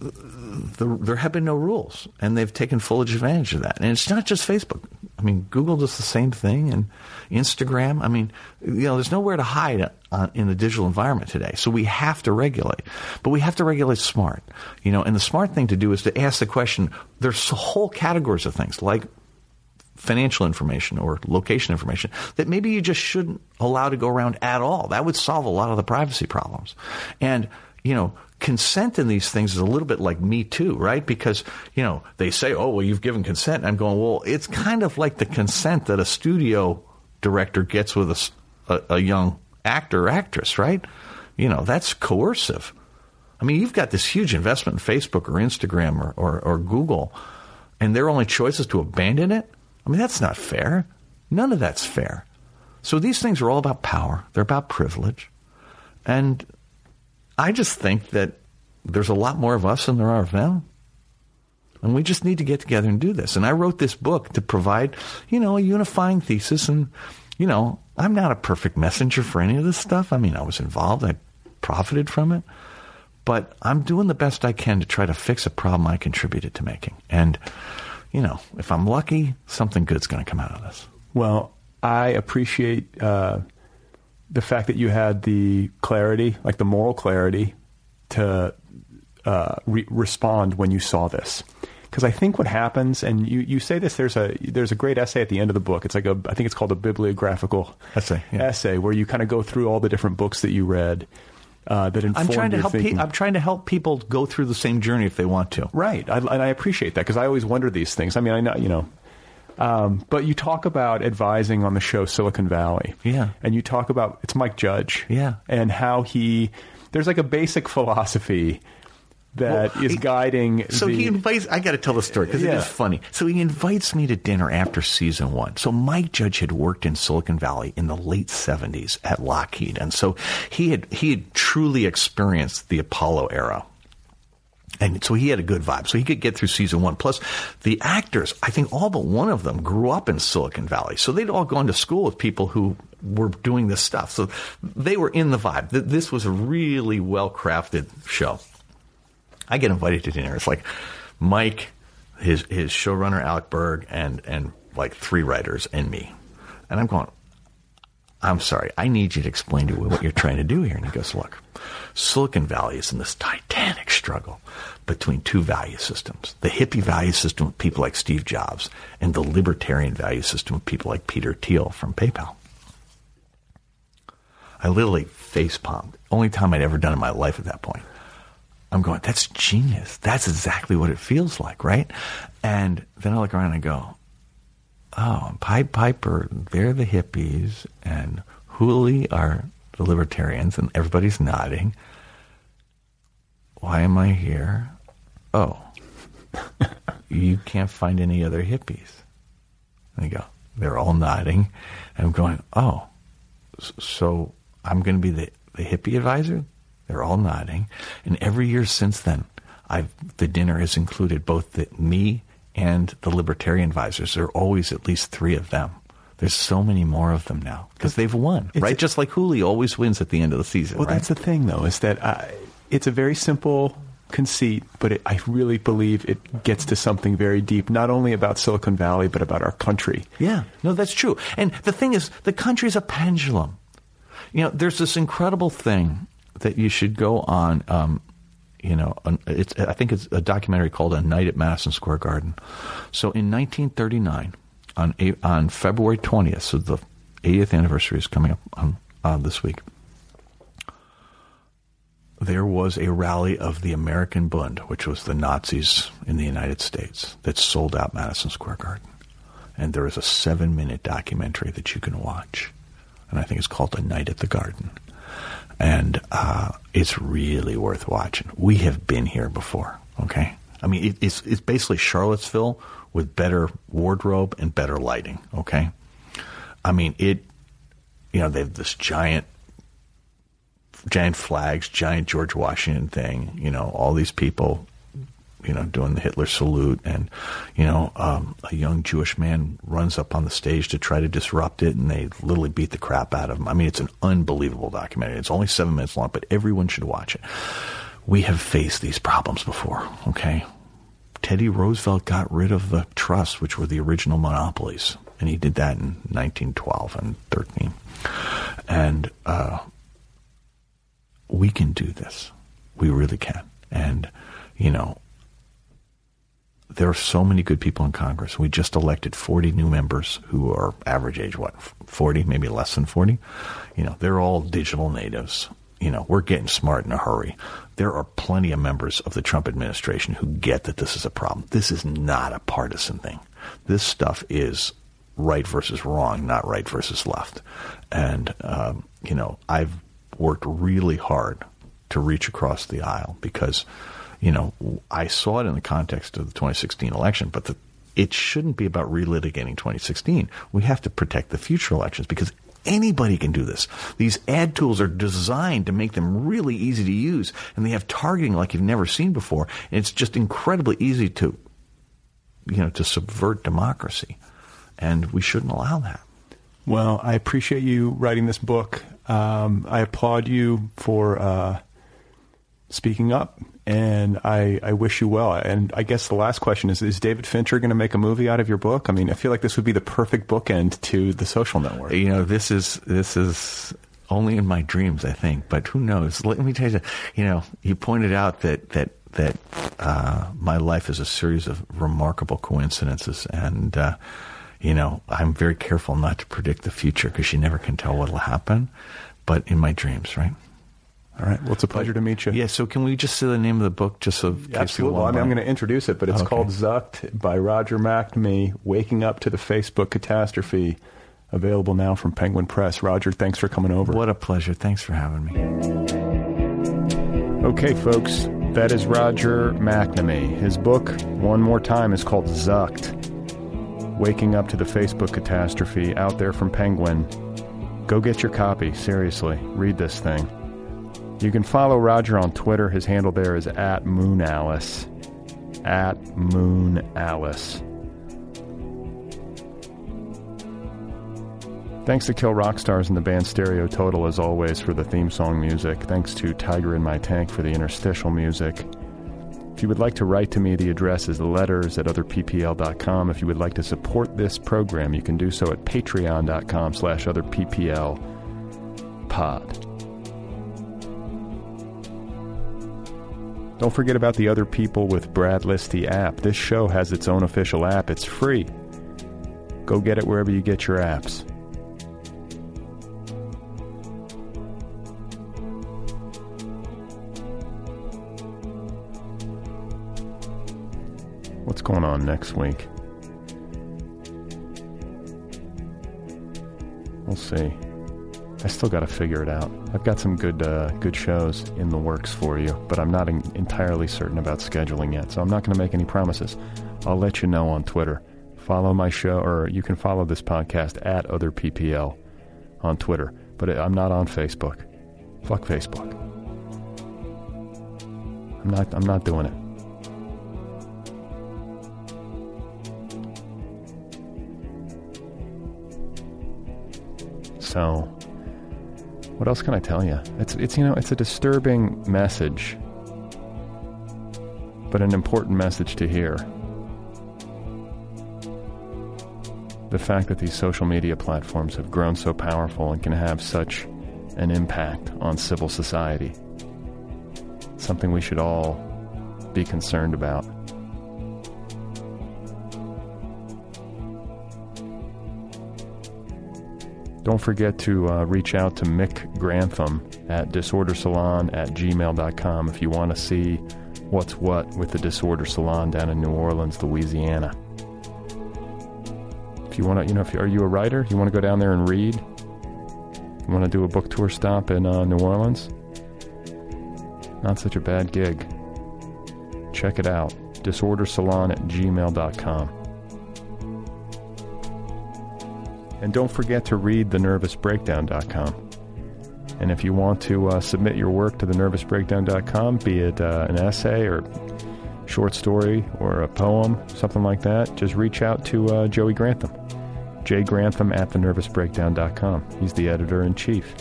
the, there have been no rules, and they've taken full advantage of that. And it's not just Facebook. I mean, Google does the same thing, and Instagram. I mean, you know, there's nowhere to hide in the digital environment today. So we have to regulate, but we have to regulate smart. You know, and the smart thing to do is to ask the question. There's whole categories of things like financial information or location information that maybe you just shouldn't allow to go around at all. That would solve a lot of the privacy problems. And, you know, consent in these things is a little bit like me too, right? Because, you know, they say, oh, well, you've given consent. I'm going, well, it's kind of like the consent that a studio director gets with a a young actor or actress, right? You know, that's coercive. I mean, you've got this huge investment in Facebook or Instagram or, or, or Google, and their only choice is to abandon it? I mean, that's not fair. None of that's fair. So these things are all about power, they're about privilege. And I just think that there's a lot more of us than there are of them. And we just need to get together and do this. And I wrote this book to provide, you know, a unifying thesis. And, you know, I'm not a perfect messenger for any of this stuff. I mean, I was involved, I profited from it. But I'm doing the best I can to try to fix a problem I contributed to making. And, you know, if I'm lucky, something good's going to come out of this. Well, I appreciate uh, the fact that you had the clarity, like the moral clarity, to uh, re- respond when you saw this. Because I think what happens, and you, you say this, there's a there's a great essay at the end of the book. It's like a I think it's called a bibliographical Essay, yeah. essay where you kind of go through all the different books that you read uh, that informed I'm trying to help. Pe- I'm trying to help people go through the same journey if they want to. Right, I, and I appreciate that because I always wonder these things. I mean, I know you know, um, but you talk about advising on the show Silicon Valley, Yeah. and you talk about it's Mike Judge, Yeah. and how he there's like a basic philosophy that Well, is he- guiding. So the, he invites. I got to tell the story because it Yeah. is funny. So he invites me to dinner after season one. So Mike Judge had worked in Silicon Valley in the late seventies at Lockheed, and so he had he had truly experienced the Apollo era. And so he had a good vibe. So he could get through season one. Plus, the actors, I think all but one of them grew up in Silicon Valley. So they'd all gone to school with people who were doing this stuff. So they were in the vibe. This was a really well crafted show. I get invited to dinner. It's like Mike, his his showrunner Alec Berg, and and like three writers and me. And I'm going, I'm sorry, I need you to explain to me what you're trying to do here. And he goes, Look, Silicon Valley is in this titanic struggle between two value systems the hippie value system of people like Steve Jobs, and the libertarian value system of people like Peter Thiel from PayPal. I literally face palmed. Only time I'd ever done in my life at that point. I'm going, that's genius. That's exactly what it feels like, right? And then I look around and I go, oh, Pied Piper, they're the hippies, and Hooli are the libertarians, and everybody's nodding. Why am I here? Oh, you can't find any other hippies. And they go, they're all nodding. And I'm going, oh, so I'm going to be the, the hippie advisor? They're all nodding. And every year since then, I've, the dinner has included both the, me and the libertarian advisors. There are always at least three of them. There's so many more of them now because they've won, right? a- Just like Hooli always wins at the end of the season. Well, right? that's the thing, though, is that I, it's a very simple conceit, but it, I really believe it gets to something very deep, not only about Silicon Valley, but about our country. Yeah, no, that's true. And the thing is, the country's a pendulum. You know, there's this incredible thing that you should go on. Um, you know, it's, I think it's a documentary called "A Night at Madison Square Garden." So, in 1939, on on February 20th, so the 80th anniversary is coming up on uh, this week. There was a rally of the American Bund, which was the Nazis in the United States, that sold out Madison Square Garden and there is a seven minute documentary that you can watch. And I think it's called A Night at the Garden. And uh, it's really worth watching. We have been here before, okay? I mean, it, it's, it's basically Charlottesville with better wardrobe and better lighting, okay? I mean, it, you know, they have this giant, giant flags, giant George Washington thing, you know, all these people you know, doing the Hitler salute, and you know, um, a young Jewish man runs up on the stage to try to disrupt it, and they literally beat the crap out of him. I mean, it's an unbelievable documentary. It's only seven minutes long, but everyone should watch it. We have faced these problems before. Okay, Teddy Roosevelt got rid of the trusts, which were the original monopolies, and he did that in 1912 and 13, and uh, we can do this. We really can, and you know there are so many good people in Congress. We just elected 40 new members who are average age, what, 40, maybe less than 40? You know, they're all digital natives. You know, we're getting smart in a hurry. There are plenty of members of the Trump administration who get that this is a problem. This is not a partisan thing. This stuff is right versus wrong, not right versus left. And, um, you know, I've worked really hard to reach across the aisle because you know, I saw it in the context of the 2016 election, but the, it shouldn't be about relitigating 2016. We have to protect the future elections because anybody can do this. These ad tools are designed to make them really easy to use, and they have targeting like you've never seen before. And it's just incredibly easy to, you know, to subvert democracy, and we shouldn't allow that. Well, I appreciate you writing this book. Um, I applaud you for uh, speaking up, and I, I wish you well. And I guess the last question is: Is David Fincher going to make a movie out of your book? I mean, I feel like this would be the perfect bookend to the Social Network. You know, this is this is only in my dreams, I think. But who knows? Let me tell you. You know, you pointed out that that that uh, my life is a series of remarkable coincidences, and uh, you know, I'm very careful not to predict the future because you never can tell what will happen. But in my dreams, right? All right. Well, it's a pleasure to meet you. Yeah. So can we just say the name of the book, just so Absolutely. I mean, I'm going to introduce it, but it's Okay. called Zucked by Roger McNamee, Waking Up to the Facebook Catastrophe, available now from Penguin Press. Roger, thanks for coming over. What a pleasure. Thanks for having me. Okay, folks, That is Roger McNamee. His book, one more time, is called Zucked Waking Up to the Facebook Catastrophe, out there from Penguin. Go get your copy, seriously. Read this thing. You can follow Roger on Twitter. His handle there is at MoonAlice. At MoonAlice. Thanks to Kill Rock Stars and the band Stereo Total, as always, for the theme song music. Thanks to Tiger in My Tank for the interstitial music. If you would like to write to me, the address is letters at otherppl.com. If you would like to support this program, you can do so at patreon.com slash otherppl Don't forget about the Other People with Brad Listi app. This show has its own official app. It's free. Go get it wherever you get your apps. What's going on next week? We'll see. I still got to figure it out. I've got some good uh, good shows in the works for you, but I'm not in- entirely certain about scheduling yet, so I'm not going to make any promises. I'll let you know on Twitter. Follow my show, or you can follow this podcast at other PPL on Twitter, but I'm not on Facebook. Fuck Facebook. I'm not. I'm not doing it. So, what else can I tell you? It's it's you know it's a disturbing message, but an important message to hear. The fact that these social media platforms have grown so powerful and can have such an impact on civil society. Something we should all be concerned about. Don't forget to uh, reach out to Mick Grantham at disordersalon at gmail.com if you want to see what's what with the Disorder Salon down in New Orleans, Louisiana. If you want to, you know, if you, are you a writer? You want to go down there and read? You want to do a book tour stop in uh, New Orleans? Not such a bad gig. Check it out. Disordersalon at gmail.com. And don't forget to read thenervousbreakdown.com. And if you want to uh, submit your work to thenervousbreakdown.com, be it uh, an essay or short story or a poem, something like that, just reach out to uh, Joey Grantham. J. Grantham at thenervousbreakdown.com. He's the editor in chief.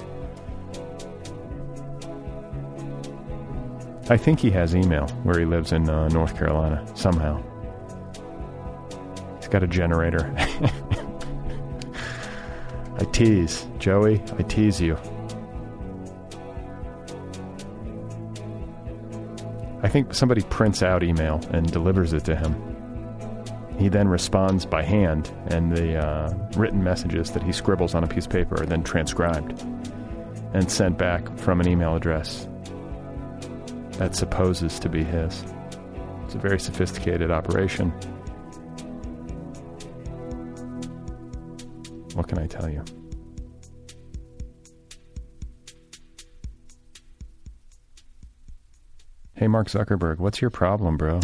I think he has email where he lives in uh, North Carolina somehow. He's got a generator. I tease. Joey, I tease you. I think somebody prints out email and delivers it to him. He then responds by hand, and the uh, written messages that he scribbles on a piece of paper are then transcribed and sent back from an email address that supposes to be his. It's a very sophisticated operation. What can I tell you? Hey, Mark Zuckerberg, what's your problem, bro?